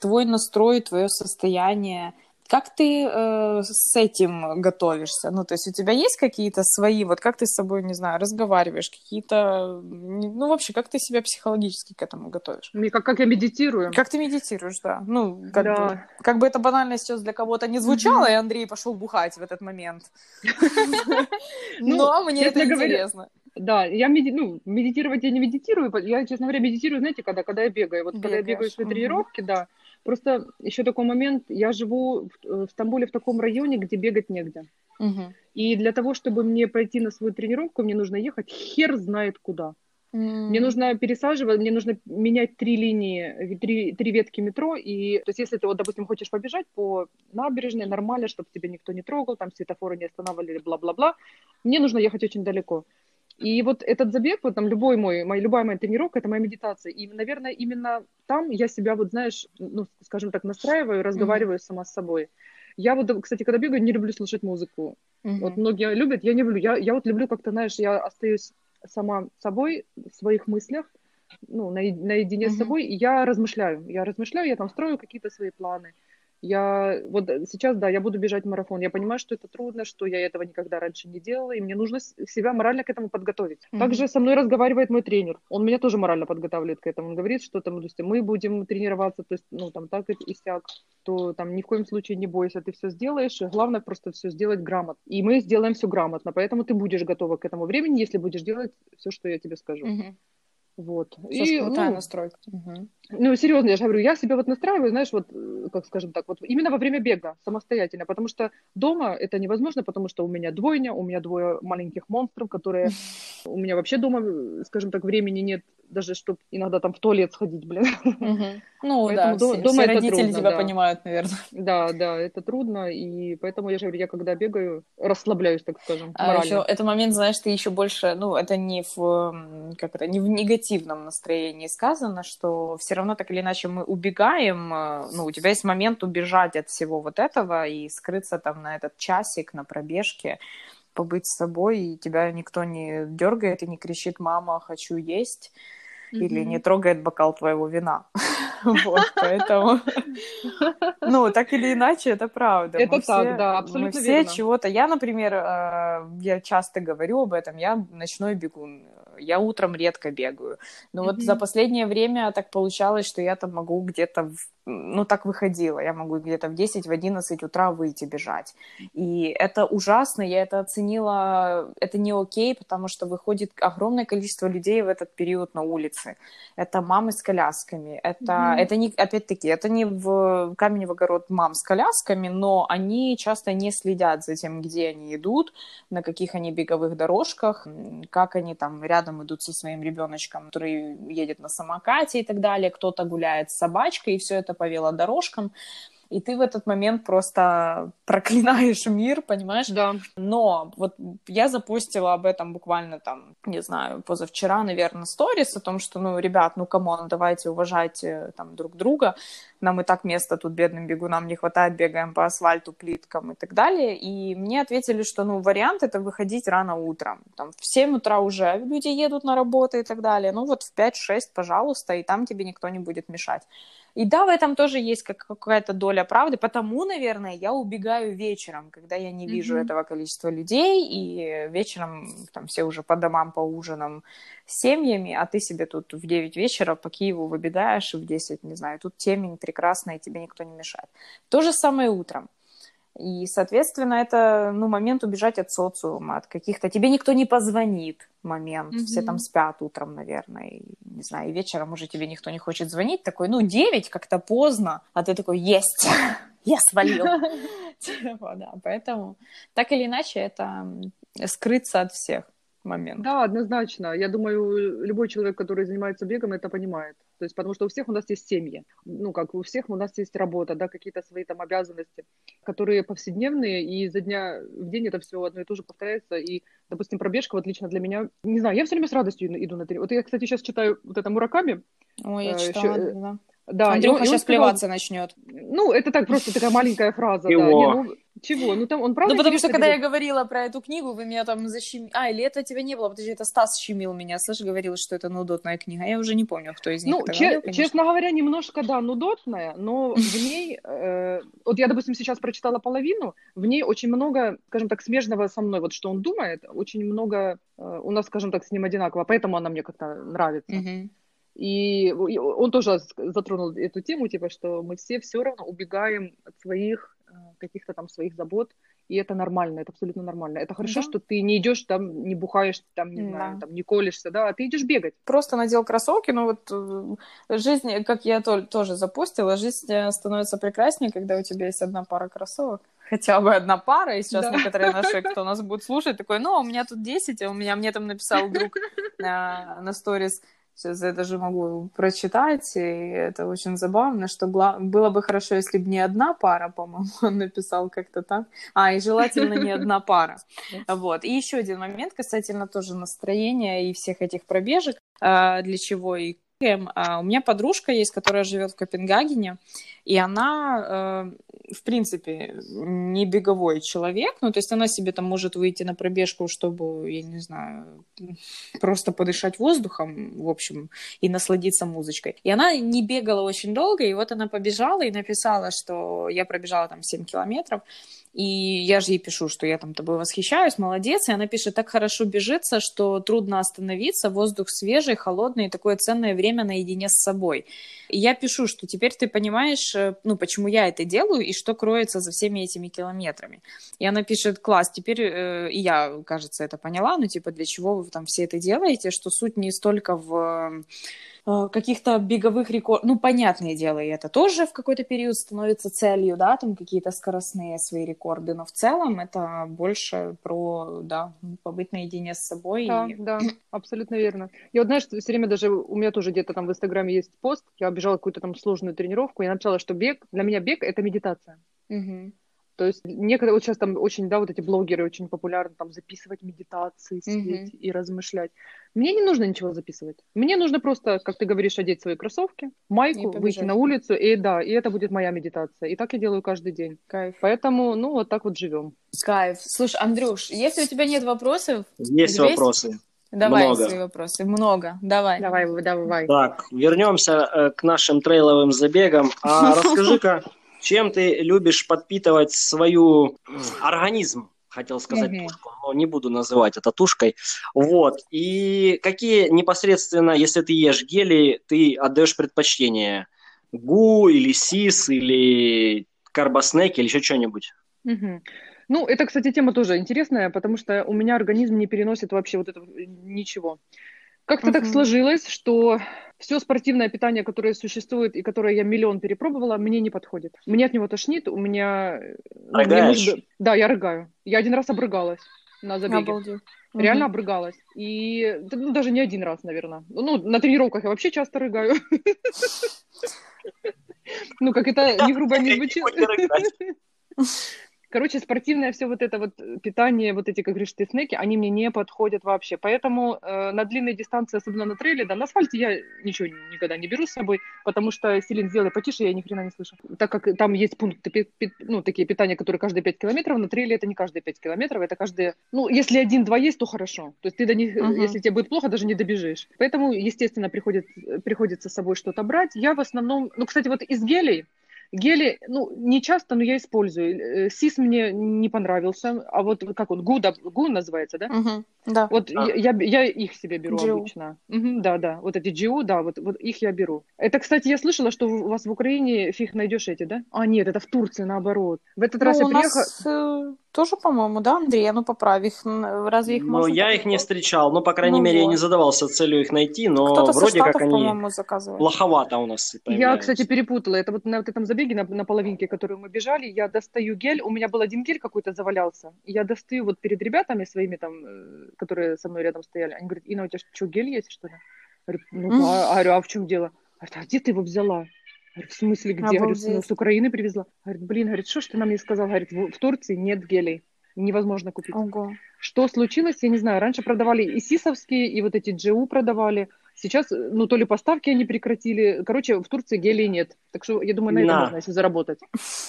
твой настрой, твое состояние, как ты э, с этим готовишься? Ну, то есть у тебя есть какие-то свои, вот как ты с собой, не знаю, разговариваешь, какие-то, ну, вообще, как ты себя психологически к этому готовишь? Как, как я медитирую. Как ты медитируешь, да. Ну, как, да. Бы, как бы это банально сейчас для кого-то не звучало, mm-hmm. и Андрей пошел бухать в этот момент. Ну, Но мне это интересно. Да, я меди... ну, медитировать я не медитирую, я, честно говоря, медитирую, знаете, когда, когда я бегаю. Вот Бегаешь. когда я бегаю свои тренировки, да, Просто еще такой момент, я живу в, э, в Стамбуле в таком районе, где бегать негде. Угу. И для того, чтобы мне пройти на свою тренировку, мне нужно ехать хер знает куда. Mm. Мне нужно пересаживать, мне нужно менять три линии, три, три ветки метро. И, то есть, если ты, вот, допустим, хочешь побежать по набережной, нормально, чтобы тебя никто не трогал, там светофоры не останавливали, бла-бла-бла, мне нужно ехать очень далеко. И вот этот забег, вот там любой мой, моя, любая моя тренировка, это моя медитация. И, наверное, именно там я себя вот, знаешь, ну, скажем так, настраиваю, разговариваю mm-hmm. сама с собой. Я вот, кстати, когда бегаю, не люблю слушать музыку. Mm-hmm. Вот многие любят, я не люблю. Я, я вот люблю как-то, знаешь, я остаюсь сама собой в своих мыслях, ну, на, наедине mm-hmm. с собой, и я размышляю. Я размышляю, я там строю какие-то свои планы. Я вот сейчас, да, я буду бежать марафон. Я понимаю, что это трудно, что я этого никогда раньше не делала, и мне нужно себя морально к этому подготовить. Mm-hmm. Также со мной разговаривает мой тренер. Он меня тоже морально подготавливает к этому. Он говорит, что там, то есть мы будем тренироваться, то есть, ну, там так и сяк, то там ни в коем случае не бойся, ты все сделаешь. Главное просто все сделать грамотно. И мы сделаем все грамотно, поэтому ты будешь готова к этому времени, если будешь делать все, что я тебе скажу. Mm-hmm. Вот. Слушай, и, ну, настройка. Угу. Ну, серьезно, я же говорю, я себя вот настраиваю, знаешь, вот, э, как скажем так, вот именно во время бега, самостоятельно, потому что дома это невозможно, потому что у меня двойня, у меня двое маленьких монстров, которые... У меня вообще дома, э, скажем так, времени нет даже чтобы иногда там в туалет сходить, блин. Угу. Ну поэтому да, до, все, дома все родители трудно, тебя да. понимают, наверное. Да, да, это трудно, и поэтому я же говорю, я когда бегаю, расслабляюсь, так скажем, А еще этот момент, знаешь, ты еще больше, ну, это не в, как это, не в негативном настроении сказано, что все равно так или иначе мы убегаем, э, ну, у тебя есть момент убежать от всего вот этого и скрыться там на этот часик, на пробежке, побыть с собой, и тебя никто не дергает и не кричит «мама, хочу есть», mm-hmm. или не трогает бокал твоего вина. Вот, поэтому... Ну, так или иначе, это правда. Это так, да, абсолютно Мы все чего-то... Я, например, э, я часто говорю об этом, я ночной бегун. Я утром редко бегаю. Но вот за последнее время так получалось, что я там могу где-то ну, так выходило. Я могу где-то в 10, в 11 утра выйти бежать. И это ужасно, я это оценила, это не окей, потому что выходит огромное количество людей в этот период на улице. Это мамы с колясками, это, mm-hmm. это не, опять-таки, это не в камень в огород мам с колясками, но они часто не следят за тем, где они идут, на каких они беговых дорожках, как они там рядом идут со своим ребеночком, который едет на самокате и так далее, кто-то гуляет с собачкой, и все это по велодорожкам, и ты в этот момент просто проклинаешь мир, понимаешь? Да. Но вот я запостила об этом буквально там, не знаю, позавчера, наверное, сторис о том, что, ну, ребят, ну, come on, давайте уважать э, там друг друга, нам и так места тут бедным бегунам не хватает, бегаем по асфальту, плиткам и так далее. И мне ответили, что, ну, вариант это выходить рано утром. Там в 7 утра уже люди едут на работу и так далее. Ну, вот в 5-6, пожалуйста, и там тебе никто не будет мешать. И да, в этом тоже есть как какая-то доля правды, потому, наверное, я убегаю вечером, когда я не вижу mm-hmm. этого количества людей, и вечером там все уже по домам, по ужинам с семьями, а ты себе тут в 9 вечера по Киеву выбегаешь, и в 10, не знаю, тут темень прекрасная, и тебе никто не мешает. То же самое утром. И, соответственно, это, ну, момент убежать от социума, от каких-то... Тебе никто не позвонит момент. Mm-hmm. Все там спят утром, наверное, и, не знаю, и вечером уже тебе никто не хочет звонить. Такой, ну, 9 как-то поздно, а ты такой, есть, я свалил. Типа, да, поэтому так или иначе это скрыться от всех момент. Да, однозначно. Я думаю, любой человек, который занимается бегом, это понимает. То есть, потому что у всех у нас есть семьи. Ну, как у всех у нас есть работа, да, какие-то свои там обязанности, которые повседневные, и изо дня в день это все одно и то же повторяется. И, допустим, пробежка, вот лично для меня, не знаю, я все время с радостью иду на тренировку. Вот я, кстати, сейчас читаю вот это Мураками. Ой, я э, читала, еще, да. Да, Андрюха сейчас сказал, плеваться начнет. Ну, это так просто такая маленькая фраза. Чего? Да. Не, ну, чего? Ну, там он правда... Ну, потому что, когда я говорила про эту книгу, вы меня там защемили... А, или это тебя не было, подожди, это Стас щемил меня. Слышь, говорил, что это нудотная книга. Я уже не помню, кто из них Ну, че- говорил, честно говоря, немножко, да, нудотная, но в ней... Э, вот я, допустим, сейчас прочитала половину, в ней очень много, скажем так, смежного со мной, вот что он думает, очень много э, у нас, скажем так, с ним одинаково, поэтому она мне как-то нравится. И он тоже затронул эту тему, типа, что мы все все равно убегаем от своих каких-то там своих забот, и это нормально, это абсолютно нормально. Это хорошо, да. что ты не идешь там, не бухаешь, там, не да. знаю, там, не колешься, да, а ты идешь бегать. Просто надел кроссовки, ну вот э, жизнь, как я тоже запустила, жизнь э, становится прекраснее, когда у тебя есть одна пара кроссовок хотя бы одна пара, и сейчас да. некоторые наши, кто нас будет слушать, такой, ну, у меня тут 10, а у меня, мне там написал друг на, на сторис, Сейчас я даже могу прочитать, и это очень забавно, что гла... было бы хорошо, если бы не одна пара, по-моему, он написал как-то так. А, и желательно не одна пара. Вот. И еще один момент касательно тоже настроения и всех этих пробежек, а, для чего и у меня подружка есть, которая живет в Копенгагене, и она, э, в принципе, не беговой человек, ну, то есть она себе там может выйти на пробежку, чтобы, я не знаю, просто подышать воздухом, в общем, и насладиться музычкой. И она не бегала очень долго, и вот она побежала и написала, что я пробежала там 7 километров, и я же ей пишу, что я там тобой восхищаюсь, молодец. И она пишет, так хорошо бежится, что трудно остановиться, воздух свежий, холодный, и такое ценное время наедине с собой. И я пишу, что теперь ты понимаешь, э, ну, почему я это делаю и что кроется за всеми этими километрами. И она пишет, класс, теперь э, и я, кажется, это поняла, ну, типа, для чего вы там все это делаете, что суть не столько в Э, каких-то беговых рекордов. Ну, понятное дело, и это тоже в какой-то период становится целью, да, там какие-то скоростные свои рекорды, но в целом это больше про, да, побыть наедине с собой. Да, и... да, абсолютно верно. Я вот, знаешь, все время даже, у меня тоже где-то там в Инстаграме есть пост, я бежала какую-то там сложную тренировку, я написала, что бег, для меня бег — это медитация. Угу. То есть некогда, вот сейчас там очень, да, вот эти блогеры очень популярны, там, записывать медитации, сидеть mm-hmm. и размышлять. Мне не нужно ничего записывать. Мне нужно просто, как ты говоришь, одеть свои кроссовки, майку, выйти на улицу, и да, и это будет моя медитация. И так я делаю каждый день. Кайф. Поэтому, ну, вот так вот живем. Кайф. Слушай, Андрюш, если у тебя нет вопросов... Есть вопросы. Давай Много. свои вопросы. Много. Давай. Давай, давай. Так, вернемся э, к нашим трейловым забегам. А расскажи-ка, чем ты любишь подпитывать свою организм? Хотел сказать mm-hmm. тушку, но не буду называть это тушкой. Вот. И какие непосредственно, если ты ешь гели, ты отдаешь предпочтение? ГУ или СИС или карбоснеки или еще что-нибудь? Mm-hmm. Ну, это, кстати, тема тоже интересная, потому что у меня организм не переносит вообще вот этого ничего. Как-то uh-huh. так сложилось, что все спортивное питание, которое существует и которое я миллион перепробовала, мне не подходит. Мне от него тошнит, у меня... Ну, Рыгаешь? Муж... Да, я рыгаю. Я один раз обрыгалась на забеге. Обалдеть. Реально угу. обрыгалась. И ну, даже не один раз, наверное. Ну, на тренировках я вообще часто рыгаю. Ну, как это не грубо не звучит. Короче, спортивное все вот это вот э, питание, вот эти, как говоришь, ты снеки, они мне не подходят вообще. Поэтому э, на длинной дистанции, особенно на трейле, да, на асфальте я ничего никогда не беру с собой, потому что, Селин, сделай потише, я ни хрена не слышу. Так как там есть пункты, ну, такие питания, которые каждые 5 километров, на трейле это не каждые 5 километров, это каждые, ну, если один-два есть, то хорошо. То есть ты до них, uh-huh. если тебе будет плохо, даже не добежишь. Поэтому, естественно, приходит, приходится с собой что-то брать. Я в основном, ну, кстати, вот из гелей, Гели, ну, не часто, но я использую. Э, Сис мне не понравился, а вот как он, Гуда, Гу называется, да? Мгм. Да. Вот А. я, я, я их себе беру Джиу. обычно. Мгм, да, да, вот эти Джиу, да, вот, вот их я беру. Это, кстати, я слышала, что у вас в Украине фиг найдешь эти, да? А, нет, это в Турции наоборот. В этот раз Ну, я у приехала... нас э, тоже, по-моему, да, Андрей? А ну поправь их. Разве их Но можно я их не встречал. Ну, по крайней Ну мере, я вот. не задавался целью их найти, но Кто-то со вроде как Штатов, они по-моему, заказывает. плоховато у нас Я, появляются. кстати, перепутала. Это вот на вот этом забеге, на, на половинке, которую мы бежали, я достаю гель. У меня был один гель какой-то завалялся. И я достаю вот перед ребятами своими там, э, которые со мной рядом стояли. Они говорят, Инна, у тебя что, гель есть, что ли? Говорю, ну. А, говорю, а в чем дело? А где ты его взяла? Говорю, в смысле, где? Говорю, «С- Обалдеть. с Украины привезла. Говорит, блин, говорит, что ж ты нам не сказал? Говорит, в, в Турции нет гелей. Невозможно купить. Ого. Что случилось, я не знаю. Раньше продавали и сисовские, и вот эти GU продавали. Сейчас, ну, то ли поставки они прекратили. Короче, в Турции гелей нет. Так что, я думаю, на этом На. можно еще заработать.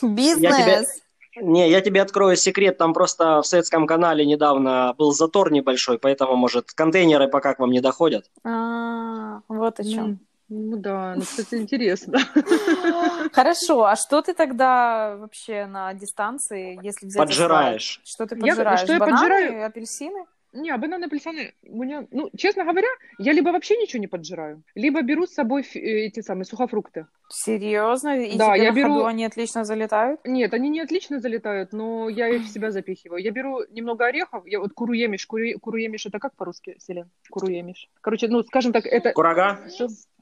Бизнес. Не, я тебе открою секрет, там просто в советском канале недавно был затор небольшой, поэтому, может, контейнеры пока к вам не доходят. А, вот о чем. Ну да, ну, кстати, интересно. Хорошо, а что ты тогда вообще на дистанции, если взять Поджираешь. Что ты Я- поджираешь? что я Бананы, поджираю? апельсины? Не, а бананы, апельсины, у меня, ну, честно говоря, я либо вообще ничего не поджираю, либо беру с собой э, эти самые сухофрукты. Серьезно? И Да, я на беру- ходу они отлично залетают? Нет, они не отлично залетают, но я их в себя запихиваю. Я беру немного орехов, я вот куруемиш, куру- куруемиш это как по-русски, Селен? Куруемиш. Короче, ну, скажем так, это... Курага?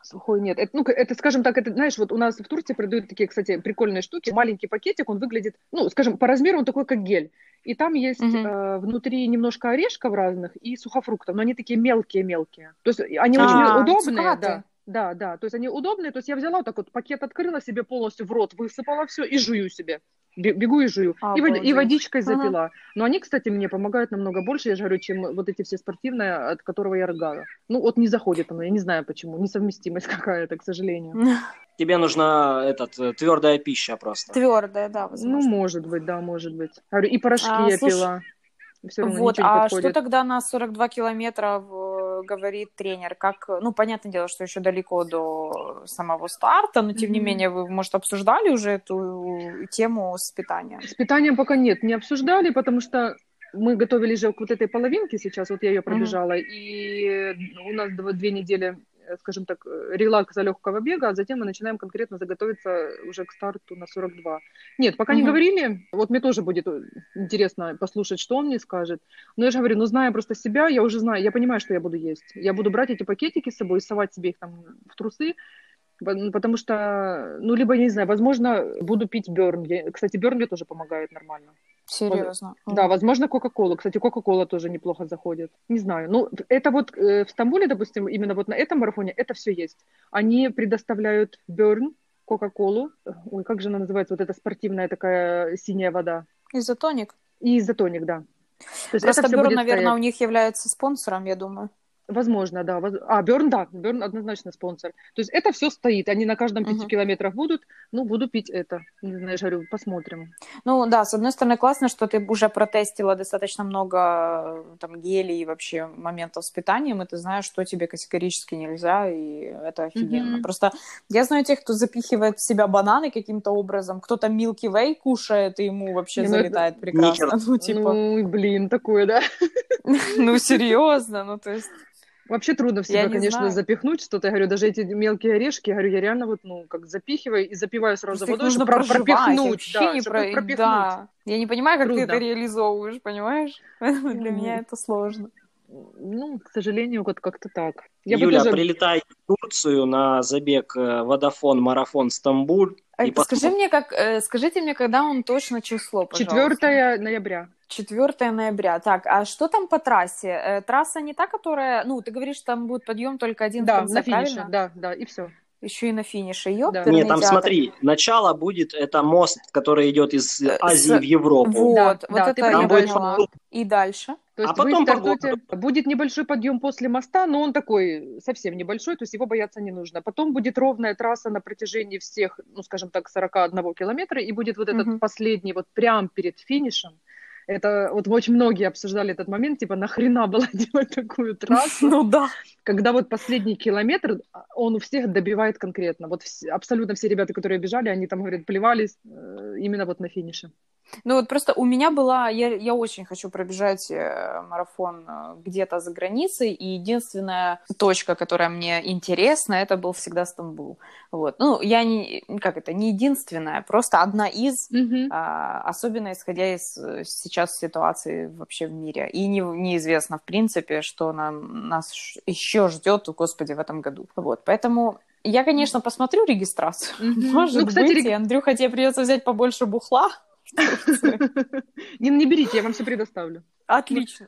Сухой нет. Это, ну, это, скажем так, это, знаешь, вот у нас в Турции продают такие, кстати, прикольные штуки. Маленький пакетик, он выглядит, ну, скажем, по размеру он такой, как гель. И там есть Мгм. э, внутри немножко орешков разных и сухофруктов, но они такие мелкие-мелкие. То есть они А, очень удобные, цукаты. да. Да, да, то есть они удобные, то есть я взяла вот так вот пакет открыла себе полностью в рот, высыпала все и жую себе. Бе- Бегу и жую. И, вод- и водичкой Ага. запила. Но они, кстати, мне помогают намного больше, я же говорю, чем вот эти все спортивные, от которого я рыгаю. Ну, вот не заходит оно, я не знаю почему. Несовместимость какая-то, к сожалению. Тебе нужна этот, э, твердая пища просто. Твердая, да, Ну, возможно. может быть, да, может быть. Говорю, и порошки А, я слушай, пила. Все равно Вот, а подходит. что тогда на 42 километра в- говорит тренер? Как, ну, понятное дело, что еще далеко до самого старта, но тем не менее вы, может, обсуждали уже эту тему с питанием? С питанием пока нет, не обсуждали, потому что мы готовились же к вот этой половинке сейчас, вот я ее пробежала, и у нас дв- две недели, э, скажем так, э, релакса легкого бега, а затем мы начинаем конкретно заготовиться уже к старту на 42. Нет, пока не Мгм. говорили, вот мне тоже будет э, интересно послушать, что он мне скажет, но я же говорю, ну зная просто себя, я уже знаю, я понимаю, что я буду есть. Я буду брать эти пакетики с собой, совать себе их там в трусы, Пон- Потому что, ну, либо, я не знаю, возможно, буду пить Берн. Я- Кстати, Берн мне тоже помогает нормально. Серьезно? Да, возможно, Кока-Кола. Кстати, Кока-Кола тоже неплохо заходит. Не знаю. Ну, это вот э, в Стамбуле, допустим, именно вот на этом марафоне это все есть. Они предоставляют Берн, Кока-Колу. Ой, как же она называется? Вот эта спортивная такая синяя вода. Изотоник? И изотоник, да. То есть Просто будет наверное, стоять. у них является спонсором, я думаю. Возможно, да. А, Берн, да, Берн однозначно спонсор. То есть это все стоит, они на каждом пяти Мгм. километрах будут, ну, буду пить это. Не знаю, говорю, посмотрим. Ну да, с одной стороны, классно, что ты уже протестила достаточно много э, там гелей и вообще моментов с питанием, и ты знаешь, что тебе категорически нельзя, и это офигенно. Мгм. Просто я знаю тех, кто запихивает в себя бананы каким-то образом, кто-то Milky Way кушает, и ему вообще Не, ну залетает прекрасно. Ну, типа, Ну, блин, такое, да. ну серьезно, ну то есть... Вообще трудно в себя, не конечно, знаю. запихнуть что-то. Я говорю, даже эти мелкие орешки, я говорю, я реально вот, ну, как запихиваю и запиваю сразу Просто водой, нужно чтобы про- проживать, пропихнуть. вообще Да, не чтобы про- их пропихнуть. Да. Я не понимаю, как ты Трудно. это реализовываешь, понимаешь? Поэтому Для меня это сложно. Ну, к сожалению, вот как-то так. Я Юля, тоже- прилетай в Турцию на забег э, Водофон, Марафон, Стамбуль. Э, И Скажи потом- мне, как, э, скажите мне, когда он точно число, пожалуйста. 4 ноября. 4 ноября. Так, а что там по трассе? Э, Трасса не та, которая... Ну, ты говоришь, там будет подъем только один в Да, конце, на финише, правильно? да, да, и все. Еще и на финише. Ёперный Да. Нет, там театр. смотри, начало будет, это мост, который идет из Э, Азии с- в Европу. Вот, Да, вот да, это ты я Там будет поняла. И дальше? То А есть потом вы по стартуете, будет небольшой подъем после моста, но он такой совсем небольшой, то есть его бояться не нужно. Потом будет ровная трасса на протяжении всех, ну, скажем так, 41 километра, и будет вот этот Мгм. последний, вот прям перед финишем, Это вот очень многие обсуждали этот момент, типа, нахрена было делать такую трассу? Ну да. Когда вот последний километр, он у всех добивает конкретно. Вот абсолютно все ребята, которые бежали, они там, говорят, плевались э, именно вот на финише. Ну вот просто у меня была, я, я очень хочу пробежать э, марафон э, где-то за границей, и единственная точка, которая мне интересна, это был всегда Стамбул. Вот. Ну, я не, как это, не единственная, просто одна из, Мгм. а, особенно исходя из э, сейчас ситуации вообще в мире. И не, неизвестно, в принципе, что нам, нас еще ждет, господи, в этом году. Вот, поэтому я, конечно, посмотрю регистрацию. Мгм. Может Ну, кстати, быть, реги- и, Андрюха, тебе придется взять побольше бухла. Не, не берите, я вам все предоставлю. Отлично.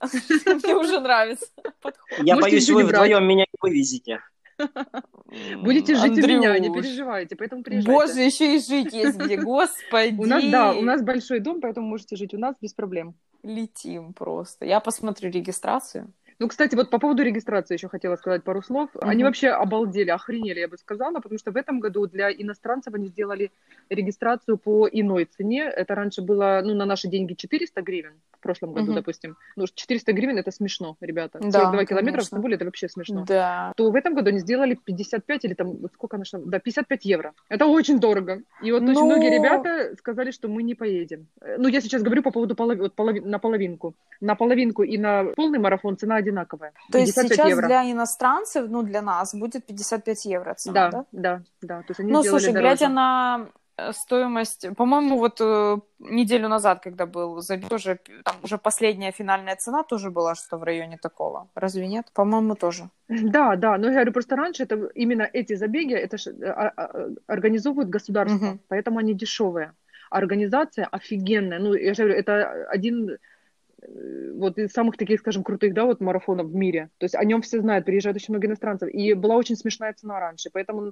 Мне уже нравится подход. Я боюсь, вы не вдвоем меня не вывезете. Будете жить у меня, не Андрюш, переживайте, поэтому приезжайте. Боже, еще и жить есть где, господи. У нас, да, у нас большой дом, поэтому можете жить у нас без проблем. Летим просто. Я посмотрю регистрацию. Ну, кстати, вот по поводу регистрации еще хотела сказать пару слов. Они Мгм. вообще обалдели, охренели, я бы сказала, потому что в этом году для иностранцев они сделали регистрацию по иной цене. Это раньше было, ну, на наши деньги 400 гривен прошлом году, Мгм. допустим. Ну, 400 гривен это смешно, ребята. Да, 42 километра в. Стамбуле это вообще смешно. Да. То в этом году они сделали 55 или там, сколько нашло? Да, 55 евро. Это очень дорого. И вот очень Ну- многие ребята сказали, что мы не поедем. Э, Ну, я сейчас говорю по поводу полови- вот полови- на половинку. На половинку и на полный марафон цена одинаковая. То есть 55 сейчас евро. для иностранцев, ну, для нас будет 55 евро цена, Да, да? да, да. То есть они Ну, сделали слушай, дороже. глядя на стоимость, по-моему, вот э, неделю назад, когда был забег, тоже там уже последняя финальная цена тоже была что в районе такого. Разве нет? По-моему, тоже. Да, да, но я говорю, просто раньше это именно эти забеги это ж, э, а, а, организовывают государство, Мгм. поэтому они дешевые. А Организация офигенная. Ну, я же говорю, это один э, вот из самых таких, скажем, крутых, да, вот марафонов в мире. То есть о нем все знают, приезжают очень много иностранцев. И была очень смешная цена раньше, поэтому э,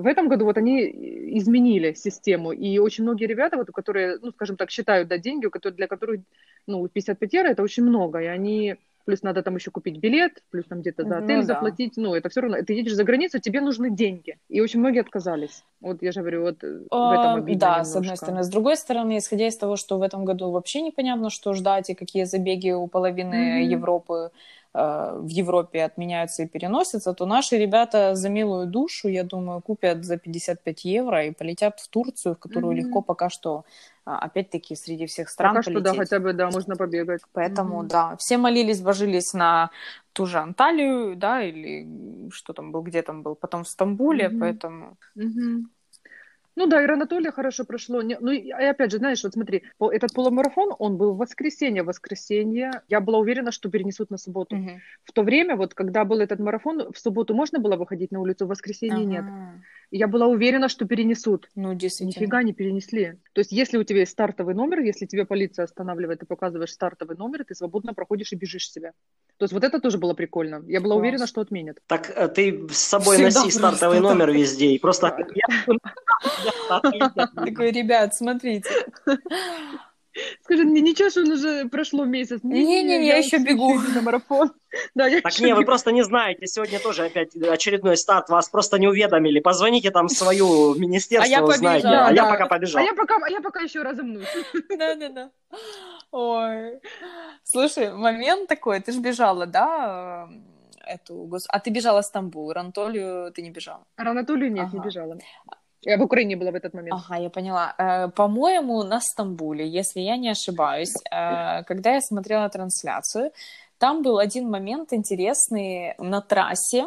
в этом году вот они изменили систему, и очень многие ребята, вот, которые, ну, скажем так, считают, да, деньги, у которых, для которых, ну, 55 евро это очень много, и они, плюс надо там еще купить билет, плюс там где-то за Ну отель да. заплатить, ну, это все равно, ты едешь за границу, тебе нужны деньги, и очень многие отказались. Вот я же говорю, вот э, в этом А, обидно Да, с одной немножко. стороны. С другой стороны, исходя из того, что в этом году вообще непонятно, что ждать и какие забеги у половины Мгм. Европы э, в Европе отменяются и переносятся, то наши ребята за милую душу, я думаю, купят за 55 евро и полетят в Турцию, в которую Мгм. легко пока что, а, опять-таки, среди всех стран Пока что, да, полететь. хотя бы, да, можно побегать. Поэтому, Мгм. да, все молились, божились на ту же Анталию, да, или что там был, где там был, потом в Стамбуле, Мгм. поэтому... Мгм. Ну да, и Анатолия хорошо прошло. Ну и и опять же, знаешь, вот смотри, этот полумарафон, он был в воскресенье. В воскресенье я была уверена, что перенесут на субботу. Мгм. В то время, вот когда был этот марафон, в субботу можно было выходить на улицу, в воскресенье нет. И я была уверена, что перенесут. Ну, действительно. Нифига не перенесли. То есть, если у тебя есть стартовый номер, если тебе полиция останавливает и показываешь стартовый номер, ты свободно проходишь и бежишь себе. То есть, вот это тоже было прикольно. Я была Класс. уверена, что отменят. Так э, ты с собой Всегда носи стартовый просто номер везде. И просто... Такой, ребят, смотрите. Скажи, мне ничего, что он уже прошло месяц. Не-не-не, я еще бегу. на марафон. Да, я Так не, вы просто не знаете, сегодня тоже опять очередной старт, вас просто не уведомили. Позвоните там в свое министерство, А я узнаете. побежала. А я Да. пока побежал. А я пока, а я пока еще разомнусь. Да-да-да. Ой. Слушай, момент такой, ты же бежала, да, эту, гос- а ты бежала в Стамбул, Рантолию ты не бежала. А Анатолию нет, не Ага. бежала. Я в Украине была в этот момент. Ага, я поняла. Э, По-моему, на Стамбуле, если я не ошибаюсь, э, когда я смотрела трансляцию, там был один момент интересный на трассе,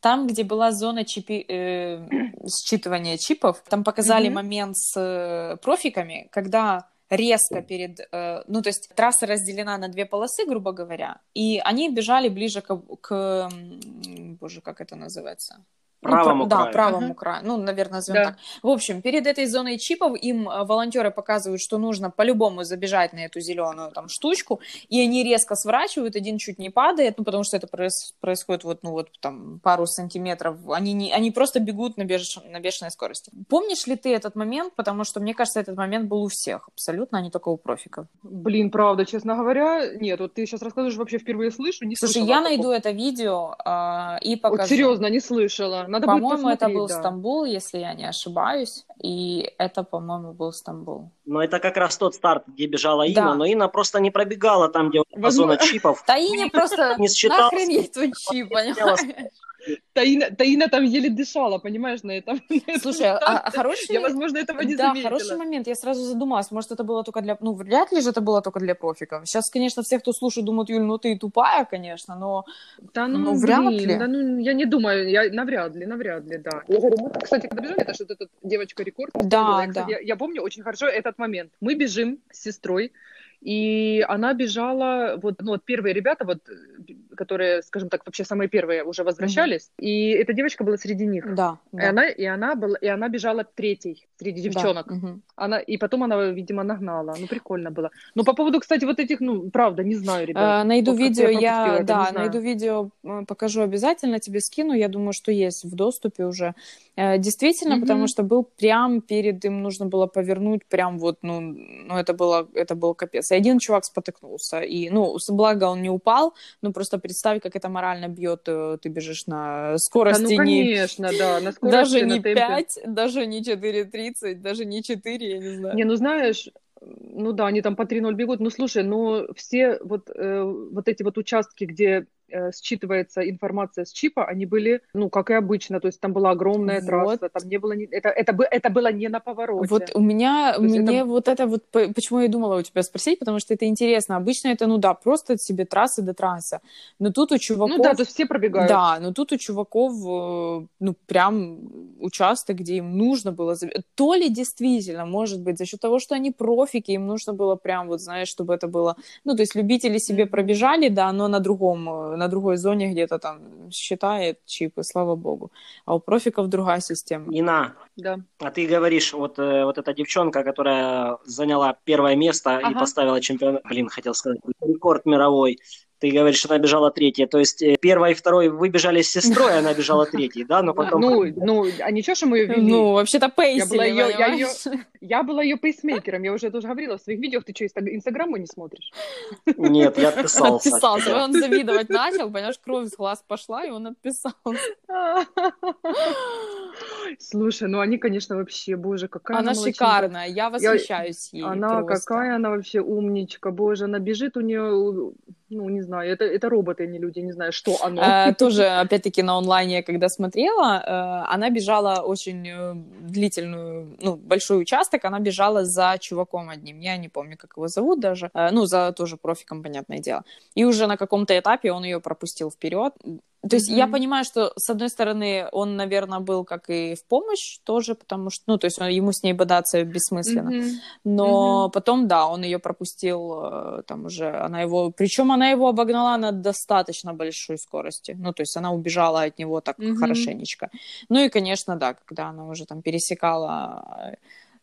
там, где была зона чипи, э, считывания чипов, там показали Мгм. момент с э, профиками, когда резко перед... э, ну, то есть трасса разделена на две полосы, грубо говоря, и они бежали ближе к... к боже, как это называется? Ну, Правому пра- Да, краю. правому Ага. краю. Ну, наверное, назовем Да. так. В общем, перед этой зоной чипов им э, волонтеры показывают, что нужно по-любому забежать на эту зеленую там штучку, и они резко сворачивают, один чуть не падает, ну, потому что это проис- происходит вот, ну, вот там пару сантиметров, они, не, они просто бегут на, беш- на бешеной скорости. Помнишь ли ты этот момент? Потому что, мне кажется, этот момент был у всех абсолютно, а не только у профиков. Блин, правда, честно говоря, нет, вот ты сейчас рассказываешь, вообще впервые слышу, не Слушай, слышала я о таком. найду это видео э, и покажу. Вот серьезно, не слышала. Надо будет По-моему, это был да. Стамбул, если я не ошибаюсь. И это, по-моему, был Стамбул. Но это как раз тот старт, где бежала Инна, Да. но Инна просто не пробегала там, где Возможно- зона чипов. Таине просто Не считался. нахрен твой чип, понимаешь? Таина, Таина там еле дышала, понимаешь, на этом. на этом Слушай, а, хороший... Я, возможно, этого не да, заметила. хороший момент. Я сразу задумалась, может, это было только для... Ну, вряд ли же это было только для профиков. Сейчас, конечно, все, кто слушает, думают, Юль, ну ты тупая, конечно, но... Да, ну, Ну, вряд блин, ли. Да, ну, я не думаю, я навряд ли, навряд ли, да. Я говорю, мы, кстати, когда бежали, это что-то девочка рекорд. Да, да. я, я помню очень хорошо этот момент. Мы бежим с сестрой, и она бежала, вот, ну, вот первые ребята, вот, которые, скажем так, вообще самые первые уже возвращались, и эта девочка была среди них. Да, И да. она, и она была, и она бежала третьей среди Да, девчонок. мгм. Она, и потом она, видимо, нагнала. Ну, прикольно было. Ну, по поводу, кстати, вот этих, ну, правда, не знаю, ребят. Э, найду Вот видео, я я, это, да, найду видео, покажу обязательно, тебе скину. Я думаю, что есть в доступе уже. Э, Действительно, Мгм. потому что был прям перед им нужно было повернуть, прям вот, ну, ну это было, это был капец. И один чувак спотыкнулся, и, ну, с- благо он не упал, ну просто представь, как это морально бьет. э, Ты бежишь на Да, скорости ну, не конечно, да, на скорости, даже на не темпе. 5, даже не 4.30, даже не 4, я не знаю. Не, ну знаешь, ну да, они там по 3.0 бегут. Ну слушай, ну все вот, э, вот эти вот участки, где считывается информация с чипа, они были, ну, как и обычно, то есть там была огромная Вот. трасса, там не было, это, это, это было не на повороте. Вот у меня, мне это- вот это вот, по- почему я и думала у тебя спросить, потому что это интересно. Обычно это, ну да, просто себе трассы до трассы. Но тут у чуваков... ну да, то есть все пробегают. Да, но тут у чуваков, э, ну, прям участок, где им нужно было... То ли действительно, может быть, за счет того, что они профики, им нужно было прям, вот, знаешь, чтобы это было... Ну, то есть любители себе пробежали, да, но на другом, э, на другой зоне где-то там считает чипы, слава богу. А у профиков другая система. Инна, Да. а ты говоришь, вот, э, вот эта девчонка, которая заняла первое место и Ага. поставила чемпион... Блин, хотел сказать, рекорд мировой. Ты говоришь, она бежала третья. То есть э, первой и второй вы бежали с сестрой, а она бежала третьей, да? Но потом... Ну, ну, а ничего, что мы ее вели? Ну, вообще-то пейсили, была её- я? Я была ее пейсмейкером, я уже тоже говорила в своих видео. Ты что, инстаграму не смотришь? Нет, я отписался. Отписался. Он завидовать начал, понимаешь, кровь с глаз пошла, и он отписался. Слушай, ну они, конечно, вообще, боже, какая Она молодчинка. шикарная, я восхищаюсь ей Она просто. какая она вообще умничка, боже, она бежит у нее, ну, не знаю, это, это роботы, а не люди, не знаю, что оно. Э, Тоже, опять-таки, на онлайне, когда смотрела, э, она бежала очень э, длительную, ну, большой участок, она бежала за чуваком одним, я не помню, как его зовут даже, Э, ну, за тоже профиком, понятное дело. И уже на каком-то этапе он ее пропустил вперед. То есть я Мгм. понимаю, что, с одной стороны, он, наверное, был как и в помощь тоже, потому что, ну, то есть он- ему с ней бодаться бессмысленно. Мгм. Но потом, да, он ее пропустил, э, там уже она его, причем она его обогнала на достаточно большой скорости, ну то есть она убежала от него так Мгм. хорошенечко. Ну и, конечно, да, когда она уже там пересекала э,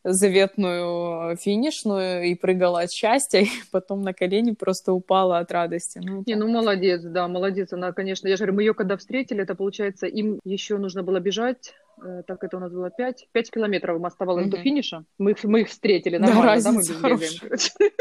заветную финишную и прыгала от счастья, и потом на колени просто упала от радости. Ну, Не, ну молодец, да, молодец. Она, конечно, я же говорю, мы ее когда встретили, это получается, им еще нужно было бежать, э, так это у нас было 5, 5 километров им оставалось до Мгм. финиша. Мы их, мы их встретили, Да, нормально, да, мы бегаем, хорошая. короче.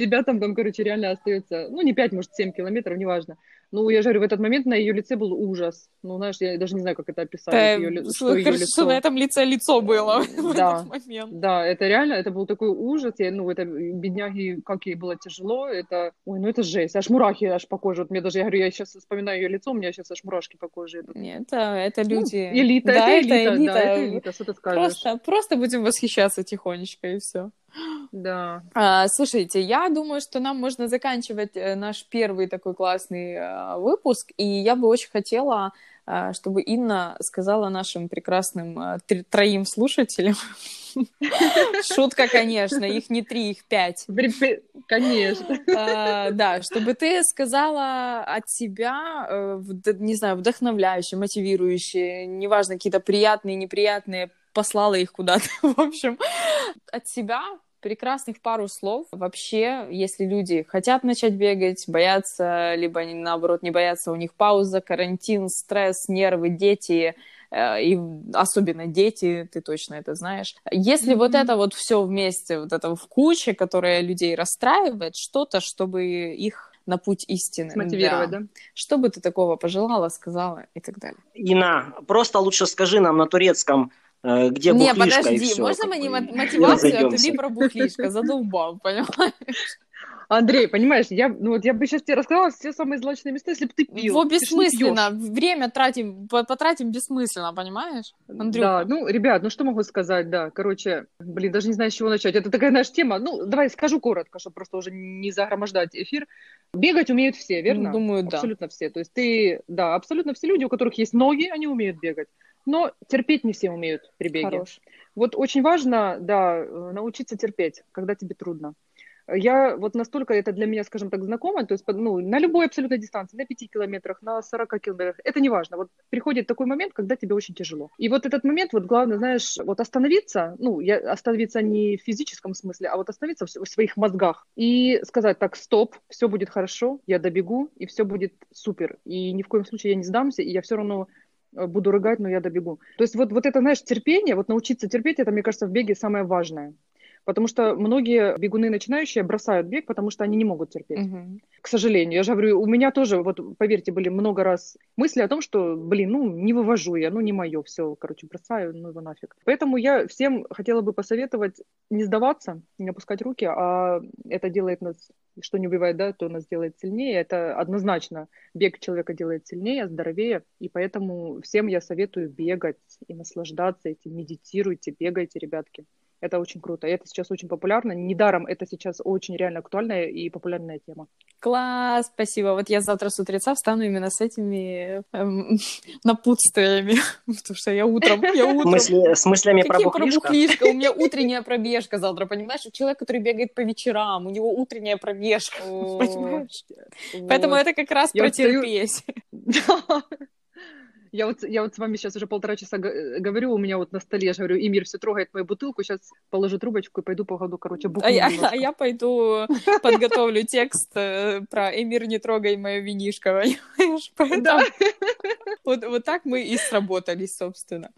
Ребятам там, короче, реально остается, ну, не 5, может, 7 километров, неважно. Ну, я же говорю, в этот момент на ее лице был ужас. Ну, знаешь, я даже не знаю, как это описать. да, её ли- что ее что лицо. на этом лице лицо было в Да. этот момент. Да, это реально, это был такой ужас. Я, ну, это бедняги, как ей было тяжело. Это, ой, ну это жесть. Аж мурахи аж по коже. Вот мне даже, я говорю, я сейчас вспоминаю ее лицо, у меня сейчас аж мурашки по коже идут. Нет, это, это Ну, люди... элита, да, это элита, элита. да, это элита, что ты скажешь. Просто, просто будем восхищаться тихонечко, и все. Да. А, слушайте, я думаю, что нам можно заканчивать э, наш первый такой классный э, выпуск, и я бы очень хотела, э, чтобы Инна сказала нашим прекрасным тр- троим слушателям. Шутка, конечно, их не три, их пять. Конечно. Э, Да, чтобы ты сказала от себя, не знаю, вдохновляющие, мотивирующие, неважно, какие-то приятные, неприятные, послала их куда-то, в общем, от себя прекрасных пару слов. Вообще, если люди хотят начать бегать, боятся, либо они, наоборот, не боятся, у них пауза, карантин, стресс, нервы, дети, э, и особенно дети, ты точно это знаешь. Если вот Мгм. это вот все вместе, вот это в куче, которое людей расстраивает, что-то, чтобы их на путь истины. Смотивировать, да. да? Что бы ты такого пожелала, сказала и так далее? Ина, просто лучше скажи нам на турецком, э, где Не, подожди, и все. можно мне мотивацию, а ты про бухлишка, задолбал, понимаешь? Андрей, понимаешь, я, ну вот я бы сейчас тебе рассказала все самые злачные места, если бы ты пил. Во, бессмысленно. Время тратим, потратим бессмысленно, понимаешь, Андрюха? Да, ну, ребят, ну что могу сказать, да. Короче, блин, даже не знаю, с чего начать. Это такая наша тема. Ну, давай скажу коротко, чтобы просто уже не загромождать эфир. Бегать умеют все, верно? Думаю, да. Абсолютно все. То есть ты, да, абсолютно все люди, у которых есть ноги, они умеют бегать. Но терпеть не все умеют при беге. Хорош. Вот очень важно, да, э, научиться терпеть, когда тебе трудно я вот настолько это для меня, скажем так, знакомо, то есть ну, на любой абсолютной дистанции, на 5 километрах, на 40 километрах, это не важно. Вот приходит такой момент, когда тебе очень тяжело. И вот этот момент, вот главное, знаешь, вот остановиться, ну, я, остановиться не в физическом смысле, а вот остановиться в, в своих мозгах и сказать, так, стоп, все будет хорошо, я добегу, и все будет супер. И ни в коем случае я не сдамся, и я все равно буду рыгать, но я добегу. То есть вот, вот это, знаешь, терпение, вот научиться терпеть, это, мне кажется, в беге самое важное. Потому что многие бегуны начинающие бросают бег, потому что они не могут терпеть. Угу. К сожалению. Я же говорю, у меня тоже, вот поверьте, были много раз мысли о том, что, блин, ну не вывожу я, ну не мое, все, короче, бросаю, ну его нафиг. Поэтому я всем хотела бы посоветовать не сдаваться, не опускать руки, а это делает нас, что не убивает, да, то нас делает сильнее. Это однозначно бег человека делает сильнее, здоровее. И поэтому всем я советую бегать и наслаждаться этим, медитируйте, бегайте, ребятки. Это очень круто. И это сейчас очень популярно. Недаром это сейчас очень реально актуальная и популярная тема. Класс, спасибо. Вот я завтра с утреца встану именно с этими эм, напутствиями, потому что я утром... Я утром... Мысли, с мыслями Какие про бухлишко? У меня утренняя пробежка завтра, понимаешь? Человек, который бегает по вечерам, у него утренняя пробежка, понимаешь? Поэтому это как раз про терпеть. Я вот, я вот с вами сейчас уже полтора часа э, говорю, у меня вот на столе, я же говорю, Имир все трогает мою бутылку, сейчас положу трубочку и пойду по году, короче, букву а я, а я пойду подготовлю текст э, про Эмир, не трогай мое винишко? Да. Вот, вот так мы и сработались, собственно.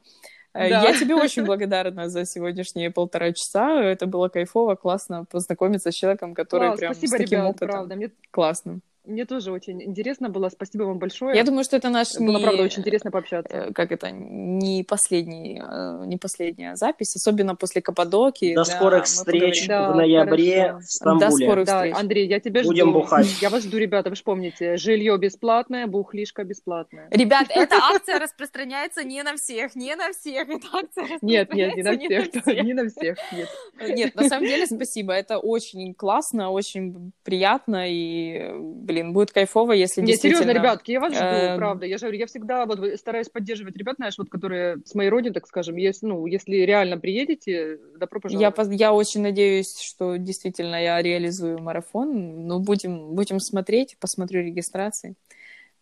Э, да. Я тебе очень благодарна за сегодняшние полтора часа. Это было кайфово, классно познакомиться с человеком, который Класс, прям спасибо, с таким ребят, опытом. Правда. Мне... Классно. Мне тоже очень интересно было. Спасибо вам большое. Я думаю, что это наш было не... правда очень интересно пообщаться. Э, как это не последний, э, не последняя запись, особенно после Каппадоки. До да, скорых встреч да, в ноябре хорошо. в Стамбуле. До скорых да, встреч. Андрей, я тебя Будем жду. бухать. Я вас жду, ребята. Вы же помните, жилье бесплатное, бухлишка бесплатная. Ребят, эта акция распространяется не на всех, не на всех. Эта акция нет, нет, не на всех, не на всех, нет. Нет, на самом деле спасибо. Это очень классно, очень приятно и, блин, будет кайфово, если Нет, действительно... серьезно, ребятки, я вас жду, э... правда. Я же говорю, я всегда вот стараюсь поддерживать ребят, знаешь, вот, которые с моей родины, так скажем, если, ну, если реально приедете, добро пожаловать. Я, я очень надеюсь, что действительно я реализую марафон. Ну, будем, будем смотреть, посмотрю регистрации.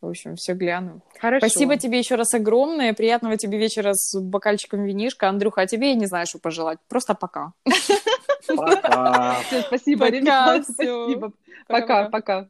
В общем, все гляну. Хорошо. Спасибо тебе еще раз огромное. Приятного тебе вечера с бокальчиком винишка. Андрюха, а тебе я не знаю, что пожелать. Просто пока. Пока. Все, спасибо, ребят. Спасибо. Пока, пока.